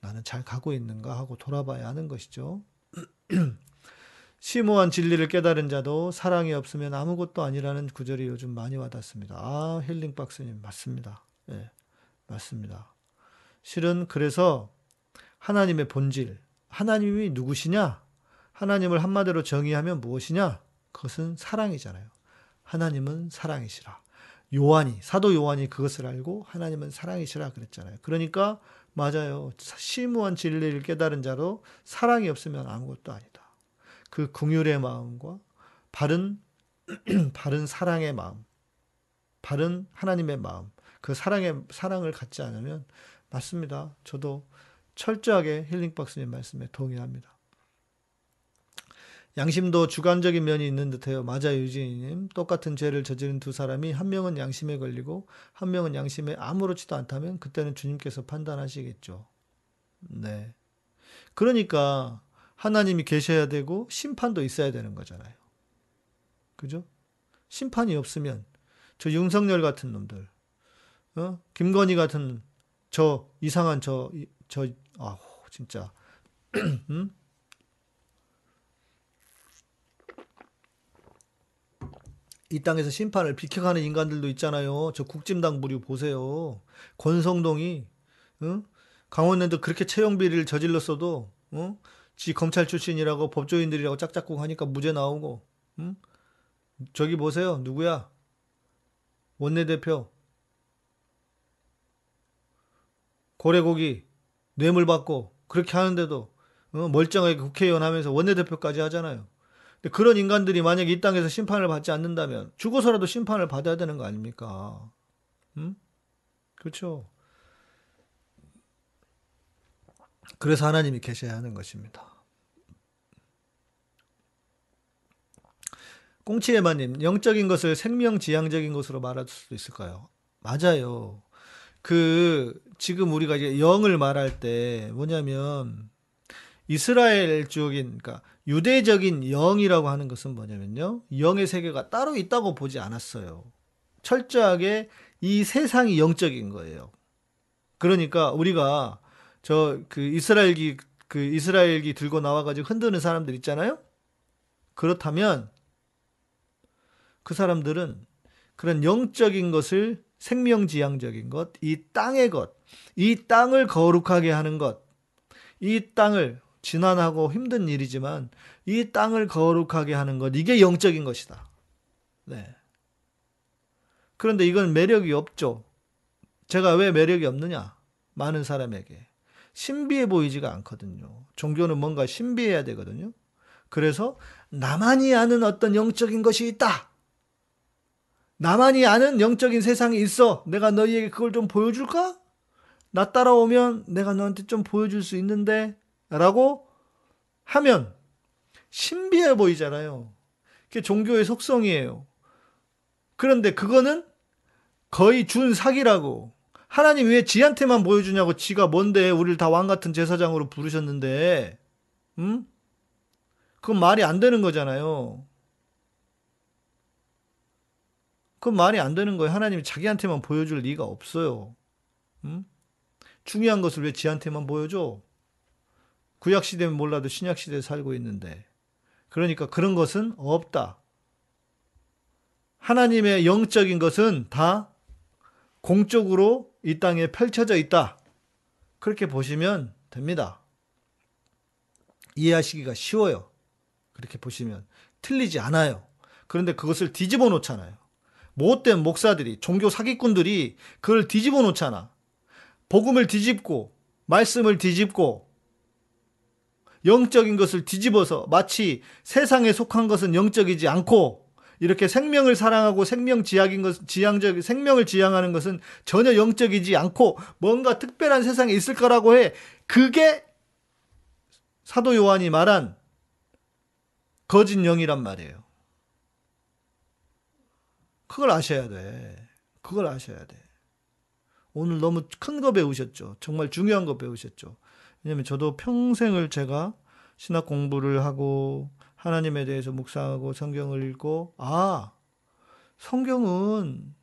나는 잘 가고 있는가 하고 돌아봐야 하는 것이죠. 심오한 진리를 깨달은 자도 사랑이 없으면 아무것도 아니라는 구절이 요즘 많이 와닿습니다. 아, 힐링 박스님 맞습니다. 예, 맞습니다. 실은 그래서 하나님의 본질, 하나님이 누구시냐? 하나님을 한마디로 정의하면 무엇이냐? 그것은 사랑이잖아요. 하나님은 사랑이시라. 요한이, 사도 요한이 그것을 알고 하나님은 사랑이시라 그랬잖아요. 그러니까 맞아요. 심무한 진리를 깨달은 자로 사랑이 없으면 아무것도 아니다. 그 궁율의 마음과 바른, 바른 사랑의 마음, 바른 하나님의 마음, 그 사랑의, 사랑을 갖지 않으면 맞습니다. 저도 철저하게 힐링박스님 말씀에 동의합니다. 양심도 주관적인 면이 있는 듯해요. 맞아요, 유진이님. 똑같은 죄를 저지른 두 사람이 한 명은 양심에 걸리고 한 명은 양심에 아무렇지도 않다면 그때는 주님께서 판단하시겠죠. 네. 그러니까 하나님이 계셔야 되고 심판도 있어야 되는 거잖아요. 그죠? 심판이 없으면 저 윤석열 같은 놈들, 어? 김건희 같은 저 이상한 저, 저, 아, 진짜, 음? 이 땅에서 심판을 비켜가는 인간들도 있잖아요. 저 국진당 부류 보세요. 권성동이 응? 강원랜드 그렇게 채용 비리를 저질렀어도 응? 지 검찰 출신이라고 법조인들이라고 짝짝꿍 하니까 무죄 나오고 응? 저기 보세요. 누구야? 원내대표 고래고기 뇌물 받고 그렇게 하는데도 어? 멀쩡하게 국회의원 하면서 원내대표까지 하잖아요. 그런 인간들이 만약 이 땅에서 심판을 받지 않는다면 죽어서라도 심판을 받아야 되는 거 아닙니까? 음? 그렇죠. 그래서 하나님이 계셔야 하는 것입니다. 꽁치에마님, 영적인 것을 생명지향적인 것으로 말할 수도 있을까요? 맞아요. 그, 지금 우리가 이제 영을 말할 때 뭐냐면, 이스라엘 쪽인 그러니까 유대적인 영이라고 하는 것은 뭐냐면요. 영의 세계가 따로 있다고 보지 않았어요. 철저하게 이 세상이 영적인 거예요. 그러니까 우리가 저 그 이스라엘기 그 이스라엘기 들고 나와 가지고 흔드는 사람들 있잖아요. 그렇다면 그 사람들은 그런 영적인 것을 생명지향적인 것, 이 땅의 것, 이 땅을 거룩하게 하는 것, 이 땅을 지난하고 힘든 일이지만 이 땅을 거룩하게 하는 것, 이게 영적인 것이다. 네. 그런데 이건 매력이 없죠. 제가 왜 매력이 없느냐? 많은 사람에게. 신비해 보이지가 않거든요. 종교는 뭔가 신비해야 되거든요. 그래서 나만이 아는 어떤 영적인 것이 있다. 나만이 아는 영적인 세상이 있어. 내가 너희에게 그걸 좀 보여줄까? 나 따라오면 내가 너한테 좀 보여줄 수 있는데 라고 하면 신비해 보이잖아요. 그게 종교의 속성이에요. 그런데 그거는 거의 준 사기라고. 하나님 왜 지한테만 보여주냐고 지가 뭔데 우리를 다 왕 같은 제사장으로 부르셨는데, 음? 그건 말이 안 되는 거잖아요. 그건 말이 안 되는 거예요. 하나님이 자기한테만 보여줄 리가 없어요. 음? 중요한 것을 왜 지한테만 보여줘? 구약 시대면 몰라도 신약 시대에 살고 있는데. 그러니까 그런 것은 없다. 하나님의 영적인 것은 다 공적으로 이 땅에 펼쳐져 있다. 그렇게 보시면 됩니다. 이해하시기가 쉬워요. 그렇게 보시면 틀리지 않아요. 그런데 그것을 뒤집어 놓잖아요. 못된 목사들이 종교 사기꾼들이 그걸 뒤집어 놓잖아. 복음을 뒤집고 말씀을 뒤집고 영적인 것을 뒤집어서 마치 세상에 속한 것은 영적이지 않고 이렇게 생명을 사랑하고 생명 지향인 것, 지향적, 생명을 지향하는 것은 전혀 영적이지 않고 뭔가 특별한 세상에 있을 거라고 해. 그게 사도 요한이 말한 거짓 영이란 말이에요. 그걸 아셔야 돼. 그걸 아셔야 돼. 오늘 너무 큰 거 배우셨죠. 정말 중요한 거 배우셨죠. 왜냐면 저도 평생을 제가 신학 공부를 하고 하나님에 대해서 묵상하고 성경을 읽고 아 성경은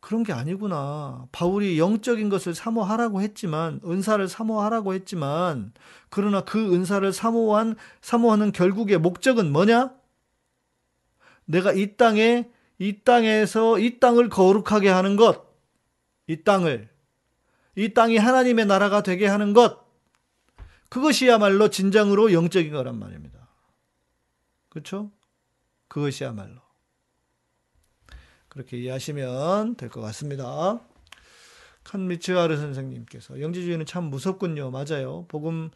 그런 게 아니구나. 바울이 영적인 것을 사모하라고 했지만 은사를 사모하라고 했지만 그러나 그 은사를 사모한 사모하는 결국의 목적은 뭐냐? 내가 이 땅에 이 땅에서 이 땅을 거룩하게 하는 것. 이 땅을 이 땅이 하나님의 나라가 되게 하는 것. 그것이야말로 진정으로 영적인 거란 말입니다. 그렇죠? 그것이야말로. 그렇게 이해하시면 될 것 같습니다. 칸미츠하르 선생님께서 영지주의는 참 무섭군요. 맞아요. 복음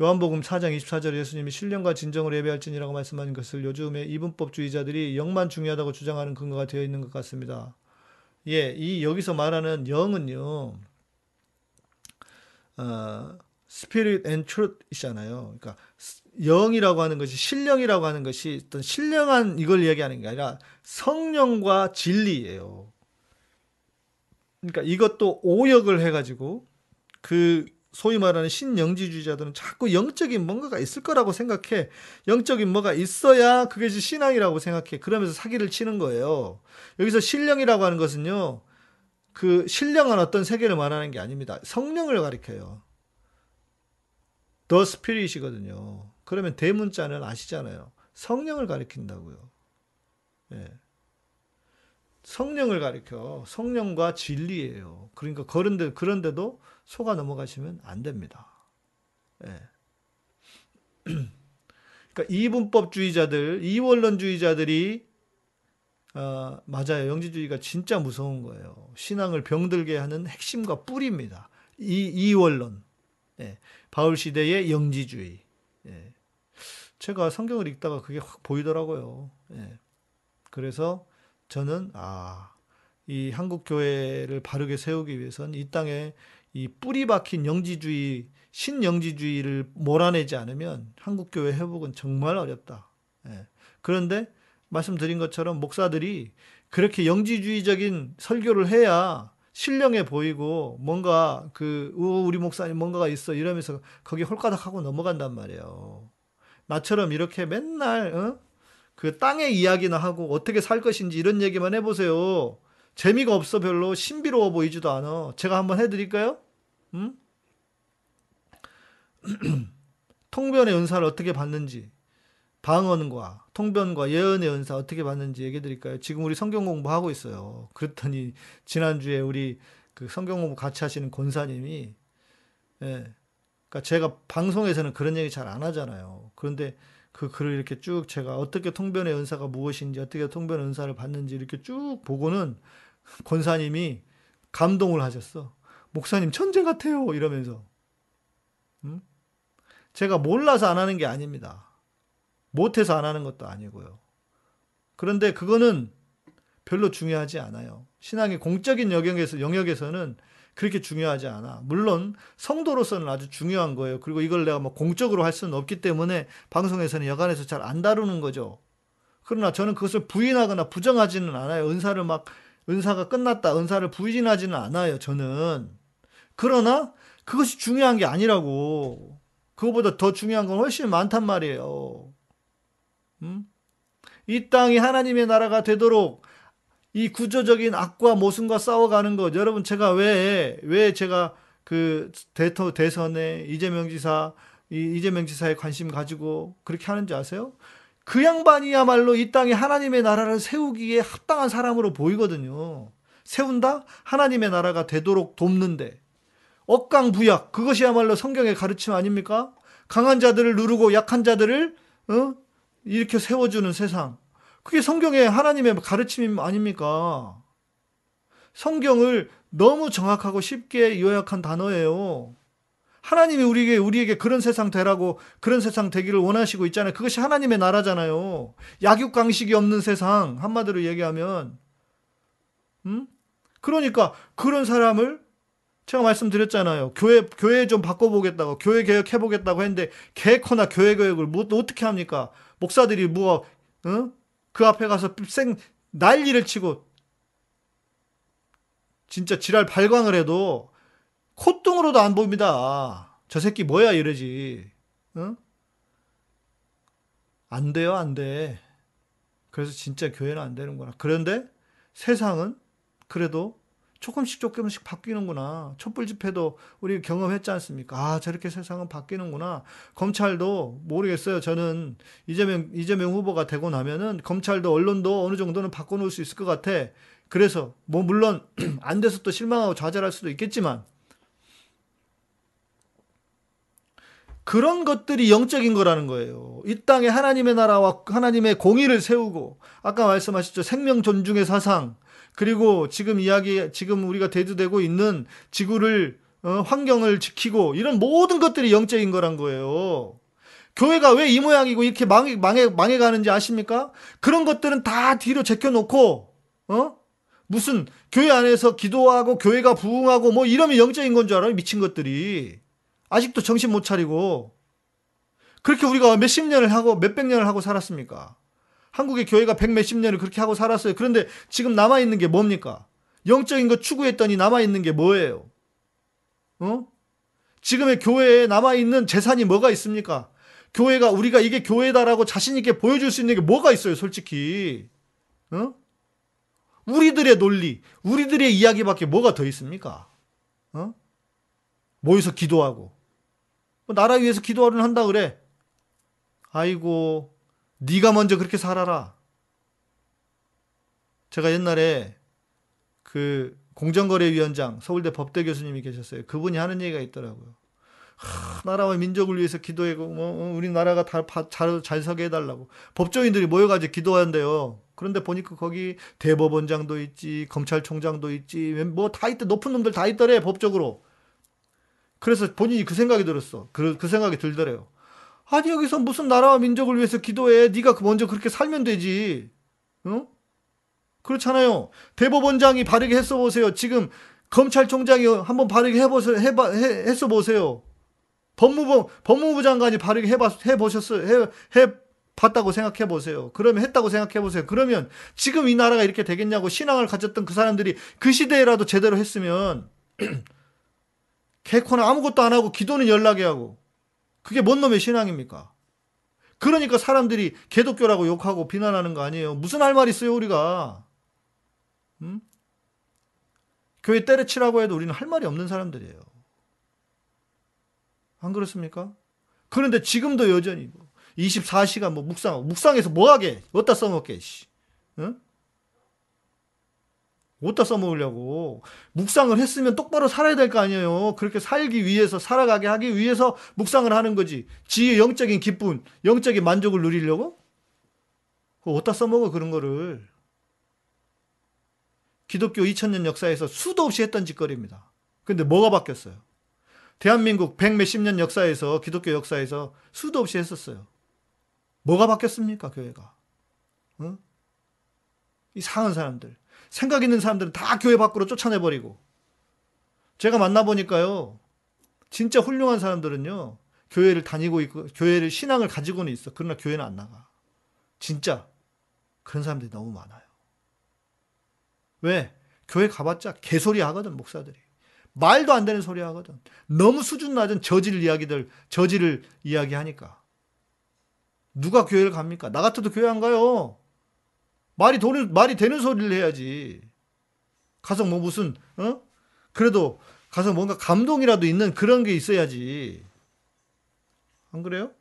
요한복음 4장 24절에 예수님이 신령과 진정을 예배할지니라고 말씀하는 것을 요즘의 이분법주의자들이 영만 중요하다고 주장하는 근거가 되어 있는 것 같습니다. 예, 이 여기서 말하는 영은요. 어, spirit and truth이잖아요. 그러니까 영이라고 하는 것이 신령이라고 하는 것이 어떤 신령한 이걸 얘기하는 게 아니라 성령과 진리예요. 그러니까 이것도 오역을 해가지고 그 소위 말하는 신영지주의자들은 자꾸 영적인 뭔가가 있을 거라고 생각해. 영적인 뭐가 있어야 그게 신앙이라고 생각해. 그러면서 사기를 치는 거예요. 여기서 신령이라고 하는 것은요. 그 신령한 어떤 세계를 말하는 게 아닙니다. 성령을 가리켜요. 더 스피릿이거든요. 그러면 대문자는 아시잖아요. 성령을 가리킨다고요. 예. 성령을 가리켜. 성령과 진리예요. 그러니까 그런데 그런데도 속아 넘어가시면 안 됩니다. 예. 그러니까 이분법주의자들, 이원론주의자들이 어, 맞아요. 영지주의가 진짜 무서운 거예요. 신앙을 병들게 하는 핵심과 뿌리입니다. 이 이원론. 예. 바울 시대의 영지주의. 예. 제가 성경을 읽다가 그게 확 보이더라고요. 예. 그래서 저는 아, 이 한국 교회를 바르게 세우기 위해선 이 땅에 이 뿌리 박힌 영지주의, 신영지주의를 몰아내지 않으면 한국 교회 회복은 정말 어렵다. 예. 그런데 말씀드린 것처럼 목사들이 그렇게 영지주의적인 설교를 해야 신령해 보이고 뭔가 그 우리 목사님 뭔가가 있어 이러면서 거기 홀가닥하고 넘어간단 말이에요. 나처럼 이렇게 맨날 어? 그 땅의 이야기나 하고 어떻게 살 것인지 이런 얘기만 해보세요. 재미가 없어 별로 신비로워 보이지도 않아. 제가 한번 해드릴까요? 음? 통변의 은사를 어떻게 받는지 방언과 통변과 예언의 은사 어떻게 받는지 얘기해 드릴까요? 지금 우리 성경 공부하고 있어요. 그랬더니 지난주에 우리 그 성경 공부 같이 하시는 권사님이 예. 그러니까 제가 방송에서는 그런 얘기 잘 안 하잖아요. 그런데 그 글을 이렇게 쭉 제가 어떻게 통변의 은사가 무엇인지 어떻게 통변의 은사를 받는지 이렇게 쭉 보고는 권사님이 감동을 하셨어. 목사님 천재 같아요. 이러면서. 음? 제가 몰라서 안 하는 게 아닙니다. 못해서 안 하는 것도 아니고요. 그런데 그거는 별로 중요하지 않아요. 신앙의 공적인 영역에서, 영역에서는 그렇게 중요하지 않아. 물론 성도로서는 아주 중요한 거예요. 그리고 이걸 내가 뭐 공적으로 할 수는 없기 때문에 방송에서는 여간에서 잘 안 다루는 거죠. 그러나 저는 그것을 부인하거나 부정하지는 않아요. 은사를 막 은사가 끝났다. 은사를 부인하지는 않아요. 저는. 그러나 그것이 중요한 게 아니라고. 그거보다 더 중요한 건 훨씬 많단 말이에요. 음? 이 땅이 하나님의 나라가 되도록 이 구조적인 악과 모순과 싸워가는 것. 여러분, 제가 왜, 왜 제가 그 대토, 대선에 이재명 지사, 이 이재명 지사에 관심 가지고 그렇게 하는지 아세요? 그 양반이야말로 이 땅에 하나님의 나라를 세우기에 합당한 사람으로 보이거든요. 세운다? 하나님의 나라가 되도록 돕는데. 억강부약, 그것이야말로 성경의 가르침 아닙니까? 강한 자들을 누르고 약한 자들을, 어? 이렇게 세워주는 세상. 그게 성경의 하나님의 가르침 아닙니까? 성경을 너무 정확하고 쉽게 요약한 단어예요. 하나님이 우리에게, 우리에게 그런 세상 되라고, 그런 세상 되기를 원하시고 있잖아요. 그것이 하나님의 나라잖아요. 약육 강식이 없는 세상, 한마디로 얘기하면. 음? 그러니까 그런 사람을 제가 말씀드렸잖아요. 교회, 교회 좀 바꿔 보겠다고, 교회 개혁해 보겠다고 했는데, 개코나 교회 개혁을 뭐, 어떻게 합니까? 목사들이 뭐, 어? 그 앞에 가서 생, 난리를 치고, 진짜 지랄 발광을 해도, 콧등으로도 안 보입니다. 저 새끼 뭐야 이러지. 응? 안 돼요, 안 돼. 그래서 진짜 교회는 안 되는구나. 그런데 세상은 그래도 조금씩 조금씩 바뀌는구나. 촛불 집회도 우리 경험했지 않습니까? 아, 저렇게 세상은 바뀌는구나. 검찰도 모르겠어요. 저는 이재명, 이재명 후보가 되고 나면은 검찰도 언론도 어느 정도는 바꿔놓을 수 있을 것 같아. 그래서 뭐 물론 안 돼서 또 실망하고 좌절할 수도 있겠지만 그런 것들이 영적인 거라는 거예요. 이 땅에 하나님의 나라와 하나님의 공의를 세우고 아까 말씀하셨죠. 생명 존중의 사상 그리고 지금 이야기 지금 우리가 대두되고 있는 지구를 어, 환경을 지키고 이런 모든 것들이 영적인 거란 거예요. 교회가 왜 이 모양이고 이렇게 망해, 망해, 망해가는지 아십니까? 그런 것들은 다 뒤로 제껴놓고, 어? 무슨 교회 안에서 기도하고 교회가 부흥하고 뭐 이러면 영적인 건 줄 알아요? 미친 것들이. 아직도 정신 못 차리고 그렇게 우리가 몇십 년을 하고 몇백 년을 하고 살았습니까? 한국의 교회가 백 몇십 년을 그렇게 하고 살았어요. 그런데 지금 남아있는 게 뭡니까? 영적인 거 추구했더니 남아있는 게 뭐예요? 어? 지금의 교회에 남아있는 재산이 뭐가 있습니까? 교회가, 우리가 이게 교회다라고 자신있게 보여줄 수 있는 게 뭐가 있어요, 솔직히. 어? 우리들의 논리, 우리들의 이야기밖에 뭐가 더 있습니까? 어? 모여서 기도하고. 뭐 나라 위해서 기도를 한다 그래. 아이고 네가 먼저 그렇게 살아라. 제가 옛날에 그 공정거래위원장 서울대 법대 교수님이 계셨어요. 그분이 하는 얘기가 있더라고요. 하, 나라와 민족을 위해서 기도하고 뭐 어, 우리 나라가 다잘 잘 서게 해달라고 법조인들이 모여가지고 기도한대요. 그런데 보니까 거기 대법원장도 있지, 검찰총장도 있지, 뭐 다 있대 높은 놈들 다 있더래 법적으로. 그래서 본인이 그 생각이 들었어. 그, 그 생각이 들더래요. 아니 여기서 무슨 나라와 민족을 위해서 기도해. 네가 그 먼저 그렇게 살면 되지. 어? 그렇잖아요. 대법원장이 바르게 했어 보세요. 지금 검찰총장이 한번 바르게 해보세요. 해봐 해, 했어 보세요. 법무부 법무부 장관이 바르게 해봐 해보셨어요. 해, 해 봤다고 생각해 보세요. 그러면 했다고 생각해 보세요. 그러면 지금 이 나라가 이렇게 되겠냐고 신앙을 가졌던 그 사람들이 그 시대에라도 제대로 했으면 개코는 아무것도 안 하고 기도는 연락해 하고 그게 뭔 놈의 신앙입니까? 그러니까 사람들이 개독교라고 욕하고 비난하는 거 아니에요. 무슨 할 말 있어요, 우리가? 음? 교회 때려치라고 해도 우리는 할 말이 없는 사람들이에요. 안 그렇습니까? 그런데 지금도 여전히 24시간 뭐 묵상, 묵상해서 뭐 하게? 어디다 써먹게, 씨. 응? 어디다 써먹으려고. 묵상을 했으면 똑바로 살아야 될 거 아니에요. 그렇게 살기 위해서, 살아가게 하기 위해서 묵상을 하는 거지. 지의 영적인 기쁨, 영적인 만족을 누리려고? 어디다 써먹어, 그런 거를. 기독교 2000년 역사에서 수도 없이 했던 짓거리입니다. 근데 뭐가 바뀌었어요? 대한민국 백 몇십 년 역사에서, 기독교 역사에서 수도 없이 했었어요. 뭐가 바뀌었습니까, 교회가? 어? 이상한 사람들. 생각 있는 사람들은 다 교회 밖으로 쫓아내버리고. 제가 만나보니까요. 진짜 훌륭한 사람들은요. 교회를 다니고 있고, 교회를 신앙을 가지고는 있어. 그러나 교회는 안 나가. 진짜. 그런 사람들이 너무 많아요. 왜? 교회 가봤자 개소리 하거든, 목사들이. 말도 안 되는 소리 하거든. 너무 수준 낮은 저질 이야기들, 저질을 이야기하니까. 누가 교회를 갑니까? 나 같아도 교회 안 가요. 말이 도는, 말이 되는 소리를 해야지. 가서 뭐 무슨, 어? 그래도 가서 뭔가 감동이라도 있는 그런 게 있어야지. 안 그래요?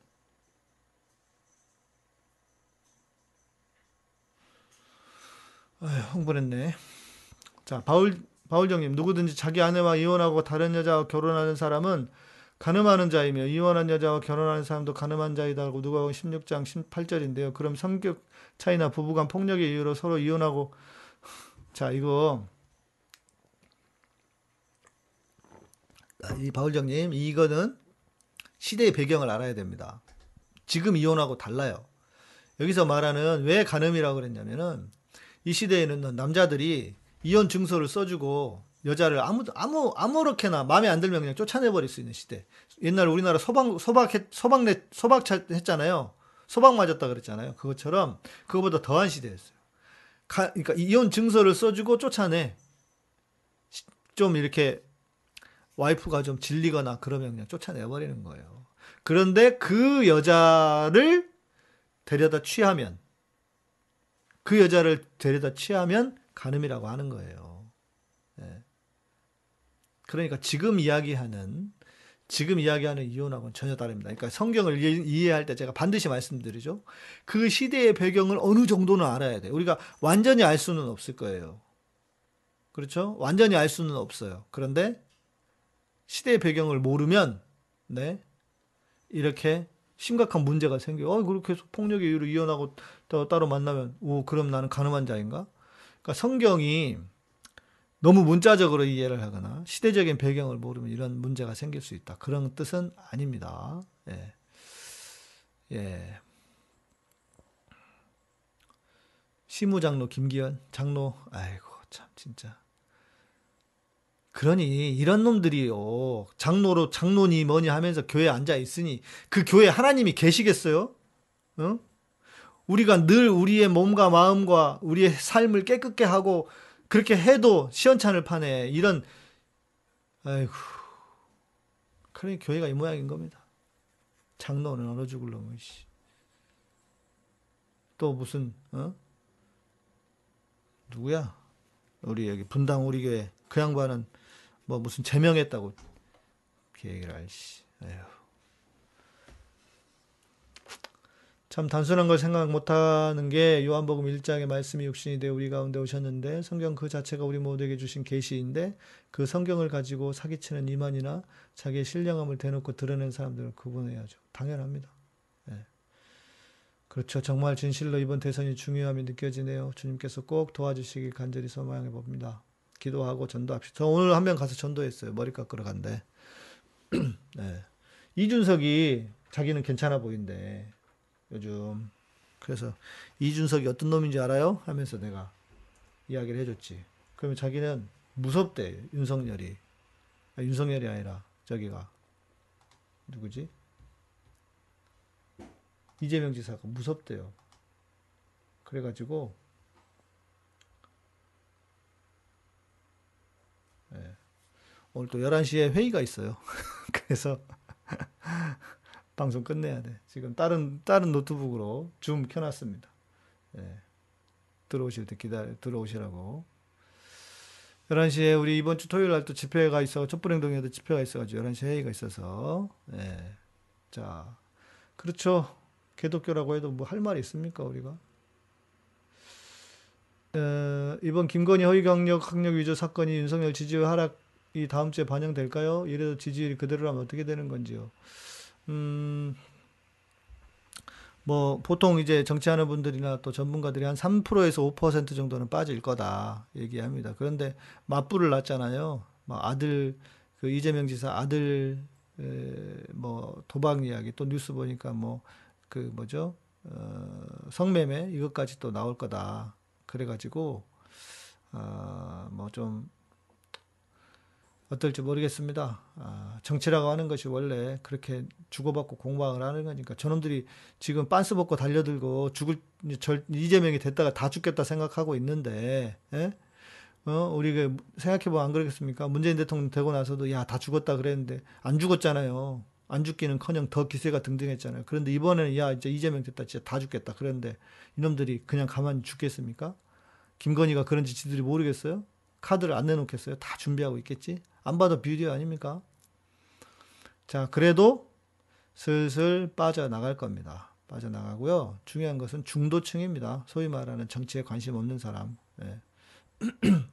아휴, 흥분했네. 자, 바울, 바울정님, 누구든지 자기 아내와 이혼하고 다른 여자와 결혼하는 사람은 가늠하는 자이며 이혼한 여자와 결혼하는 사람도 가늠한 자이다고 누가복음 16장 18절인데요. 그럼 성격 차이나 부부간 폭력의 이유로 서로 이혼하고 자 이거 이 바울정님 이거는 시대의 배경을 알아야 됩니다. 지금 이혼하고 달라요. 여기서 말하는 왜 간음이라고 그랬냐면은 이 시대에는 남자들이 이혼 증서를 써주고 여자를 아무 아무 아무렇게나 마음에 안 들면 그냥 쫓아내 버릴 수 있는 시대. 옛날 우리나라 소방 소박 소방 소박 했잖아요. 소방 맞았다 그랬잖아요. 그것처럼 그거보다 더한 시대였어요. 가, 그러니까 이혼 증서를 써주고 쫓아내. 좀 이렇게 와이프가 좀 질리거나 그러면 그냥 쫓아내 버리는 거예요. 그런데 그 여자를 데려다 취하면 그 여자를 데려다 취하면 간음이라고 하는 거예요. 네. 그러니까 지금 이야기하는 지금 이야기하는 이혼하고는 전혀 다릅니다. 그러니까 성경을 이해할 때 제가 반드시 말씀드리죠. 그 시대의 배경을 어느 정도는 알아야 돼. 우리가 완전히 알 수는 없을 거예요. 그렇죠? 완전히 알 수는 없어요. 그런데 시대의 배경을 모르면 네. 이렇게 심각한 문제가 생겨. 어, 그렇게 폭력의 이유로 이혼하고 따로 만나면 오, 그럼 나는 가늠한 자인가? 그러니까 성경이 너무 문자적으로 이해를 하거나 시대적인 배경을 모르면 이런 문제가 생길 수 있다. 그런 뜻은 아닙니다. 예. 예. 시무장로 김기현 장로 아이고 참 진짜 그러니 이런 놈들이요 장로로 장로니 뭐니 하면서 교회에 앉아 있으니 그 교회 하나님이 계시겠어요? 어? 우리가 늘 우리의 몸과 마음과 우리의 삶을 깨끗게 하고 그렇게 해도 시원찮을 판에 이런 아이고 그러니 교회가 이 모양인 겁니다. 장로는 얼어 죽을 놈의 씨. 또 무슨 어? 누구야? 우리 여기 분당 우리 교회 그 양반은 뭐 무슨 제명했다고 얘기를 알씨. 에휴. 참 단순한 걸 생각 못하는 게 요한복음 1장의 말씀이 육신이 되어 우리 가운데 오셨는데 성경 그 자체가 우리 모두에게 주신 계시인데 그 성경을 가지고 사기치는 이만이나 자기의 신령함을 대놓고 드러낸 사람들을 구분해야죠. 당연합니다. 네. 그렇죠. 정말 진실로 이번 대선이 중요함이 느껴지네요. 주님께서 꼭 도와주시길 간절히 소망해 봅니다. 기도하고 전도합시다. 저 오늘 한 명 가서 전도했어요. 머리 깎으러 간대. 네. 이준석이 자기는 괜찮아 보인대. 요즘. 그래서 이준석이 어떤 놈인지 알아요? 하면서 내가 이야기를 해줬지. 그러면 자기는 무섭대, 윤석열이. 아, 윤석열이 아니라, 저기가. 누구지? 이재명 지사가 무섭대요. 그래가지고 예. 오늘 또 11시에 회의가 있어요. 그래서 방송 끝내야 돼. 지금 다른 다른 노트북으로 줌 켜놨습니다. 예. 들어오실 때 기다려 들어오시라고. 11시에 우리 이번 주 토요일 날 또 집회가 있어 촛불행동에도 집회가 있어가지고 11시 회의가 있어서 예. 자 그렇죠 기독교라고 해도 뭐 할 말이 있습니까 우리가 어, 이번 김건희 허위 강력 학력 위조 사건이 윤석열 지지율 하락이 다음 주에 반영될까요? 이래도 지지율이 그대로라면 어떻게 되는 건지요? 음, 뭐 보통 이제 정치하는 분들이나 또 전문가들이 한 3%에서 5% 정도는 빠질 거다 얘기합니다. 그런데 맞불을 놨잖아요. 뭐 아들 그 이재명 지사 아들 에, 뭐 도박 이야기 또 뉴스 보니까 뭐 그 뭐죠 어, 성매매 이것까지 또 나올 거다. 그래가지고 아, 뭐좀 어떨지 모르겠습니다. 아, 정치라고 하는 것이 원래 그렇게 주고받고 공방을 하는 거니까 저놈들이 지금 빤스 벗고 달려들고 죽을 절, 이재명이 됐다가 다 죽겠다 생각하고 있는데 예? 어, 우리 그 생각해보면 안 그러겠습니까? 문재인 대통령 되고 나서도 야 다 죽었다 그랬는데 안 죽었잖아요. 안 죽기는커녕 더 기세가 등등했잖아요. 그런데 이번에는 야 이제 이재명 됐다 진짜 다 죽겠다 그랬는데 이놈들이 그냥 가만히 죽겠습니까? 김건희가 그런지 지들이 모르겠어요? 카드를 안 내놓겠어요? 다 준비하고 있겠지? 안 봐도 비디오 아닙니까? 자, 그래도 슬슬 빠져나갈 겁니다. 빠져나가고요. 중요한 것은 중도층입니다. 소위 말하는 정치에 관심 없는 사람. 예.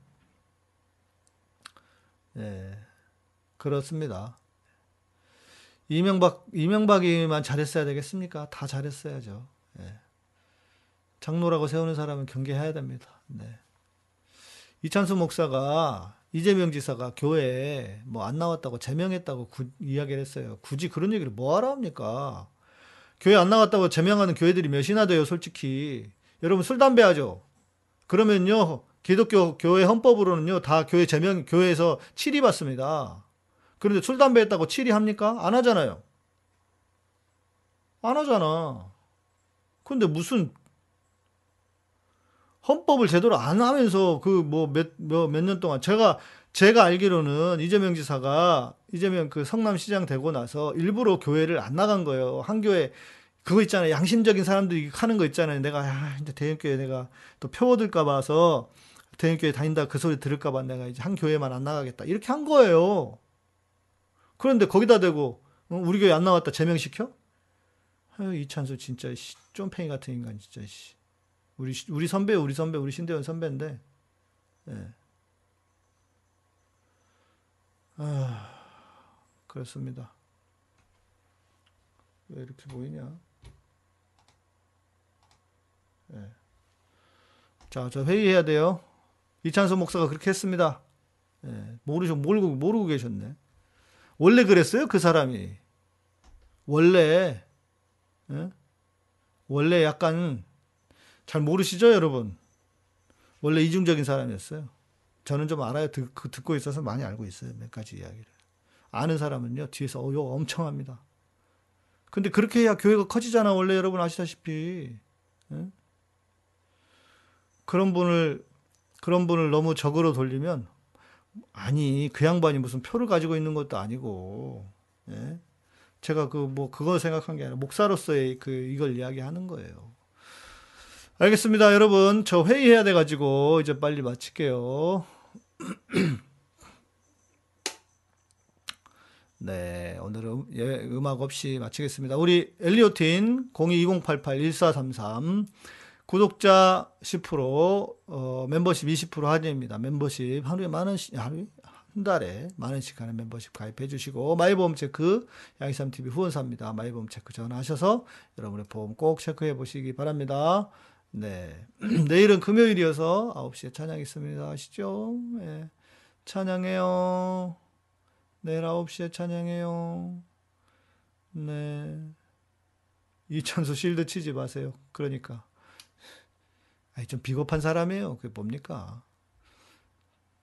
예. 그렇습니다. 이명박, 이명박이만 잘했어야 되겠습니까? 다 잘했어야죠. 예. 장로라고 세우는 사람은 경계해야 됩니다. 네. 이찬수 목사가 이재명 지사가 교회에 뭐 안 나왔다고 제명했다고 구, 이야기를 했어요. 굳이 그런 얘기를 뭐하러 합니까? 교회 안 나왔다고 제명하는 교회들이 몇이나 돼요, 솔직히. 여러분 술 담배 하죠. 그러면요 기독교 교회 헌법으로는요 다 교회 제명 교회에서 치리 받습니다. 그런데 술 담배 했다고 치리 합니까? 안 하잖아요. 안 하잖아. 근데 무슨 헌법을 제대로 안 하면서 그 뭐 몇 몇 년 동안 제가 제가 알기로는 이재명 지사가 이재명 그 성남시장 되고 나서 일부러 교회를 안 나간 거예요. 한 교회 그거 있잖아요. 양심적인 사람들이 하는 거 있잖아요. 내가 아, 이제 대형교회 내가 또 표어들까 봐서 대형교회 다닌다 그 소리 들을까 봐 내가 이제 한 교회만 안 나가겠다. 이렇게 한 거예요. 그런데 거기다 대고 어, 우리 교회 안 나왔다 제명시켜? 아유, 이찬수 진짜 쫌팽이 같은 인간 진짜 씨. 우리 우리 선배, 우리 선배, 우리 신대원 선배인데, 예. 아, 그렇습니다. 왜 이렇게 보이냐? 예. 자, 저 회의해야 돼요. 이찬수 목사가 그렇게 했습니다. 예. 모르셔, 모르고, 모르고 계셨네. 원래 그랬어요, 그 사람이. 원래, 예? 원래 약간 잘 모르시죠, 여러분? 원래 이중적인 사람이었어요. 저는 좀 알아요. 듣, 그 듣고 있어서 많이 알고 있어요. 몇 가지 이야기를. 아는 사람은요, 뒤에서 어, 욕 엄청 합니다. 근데 그렇게 해야 교회가 커지잖아, 원래 여러분 아시다시피. 예? 그런 분을, 그런 분을 너무 적으로 돌리면, 아니, 그 양반이 무슨 표를 가지고 있는 것도 아니고, 예? 제가 그, 뭐, 그거 생각한 게 아니라, 목사로서의 그, 이걸 이야기하는 거예요. 알겠습니다. 여러분, 저 회의해야 돼가지고, 이제 빨리 마칠게요. 네, 오늘은 예, 음악 없이 마치겠습니다. 우리 엘리오틴 0220881433 구독자 10% 어, 멤버십 20% 할인입니다. 멤버십 하루에 만 원씩 하루에 한 달에 만 원씩 하는 멤버십 가입해 주시고 마이보험 체크 양희삼 TV 후원사입니다. 마이보험 체크 전화하셔서 여러분의 보험 꼭 체크해 보시기 바랍니다. 네. 내일은 금요일이어서 9시에 찬양 있습니다. 아시죠? 네. 찬양해요. 내일 9시에 찬양해요. 네. 이천수 실드 치지 마세요. 그러니까. 아니, 좀 비겁한 사람이에요. 그게 뭡니까?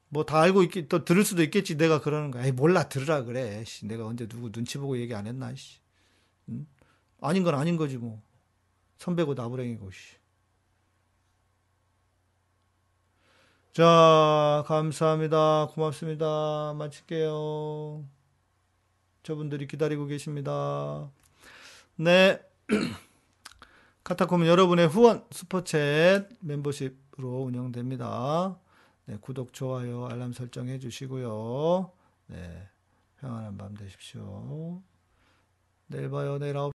뭐 다 알고 있겠, 또 들을 수도 있겠지. 내가 그러는 거야. 에이, 몰라. 들으라 그래. 씨, 내가 언제 누구 눈치 보고 얘기 안 했나, 씨. 응? 아닌 건 아닌 거지, 뭐. 선배고 나부랭이고, 씨. 자, 감사합니다. 고맙습니다. 마칠게요. 저분들이 기다리고 계십니다. 네. 카타콤은 여러분의 후원, 슈퍼챗, 멤버십으로 운영됩니다. 네, 구독, 좋아요, 알람 설정 해 주시고요. 네, 평안한 밤 되십시오. 내일 봐요. 내일 9시.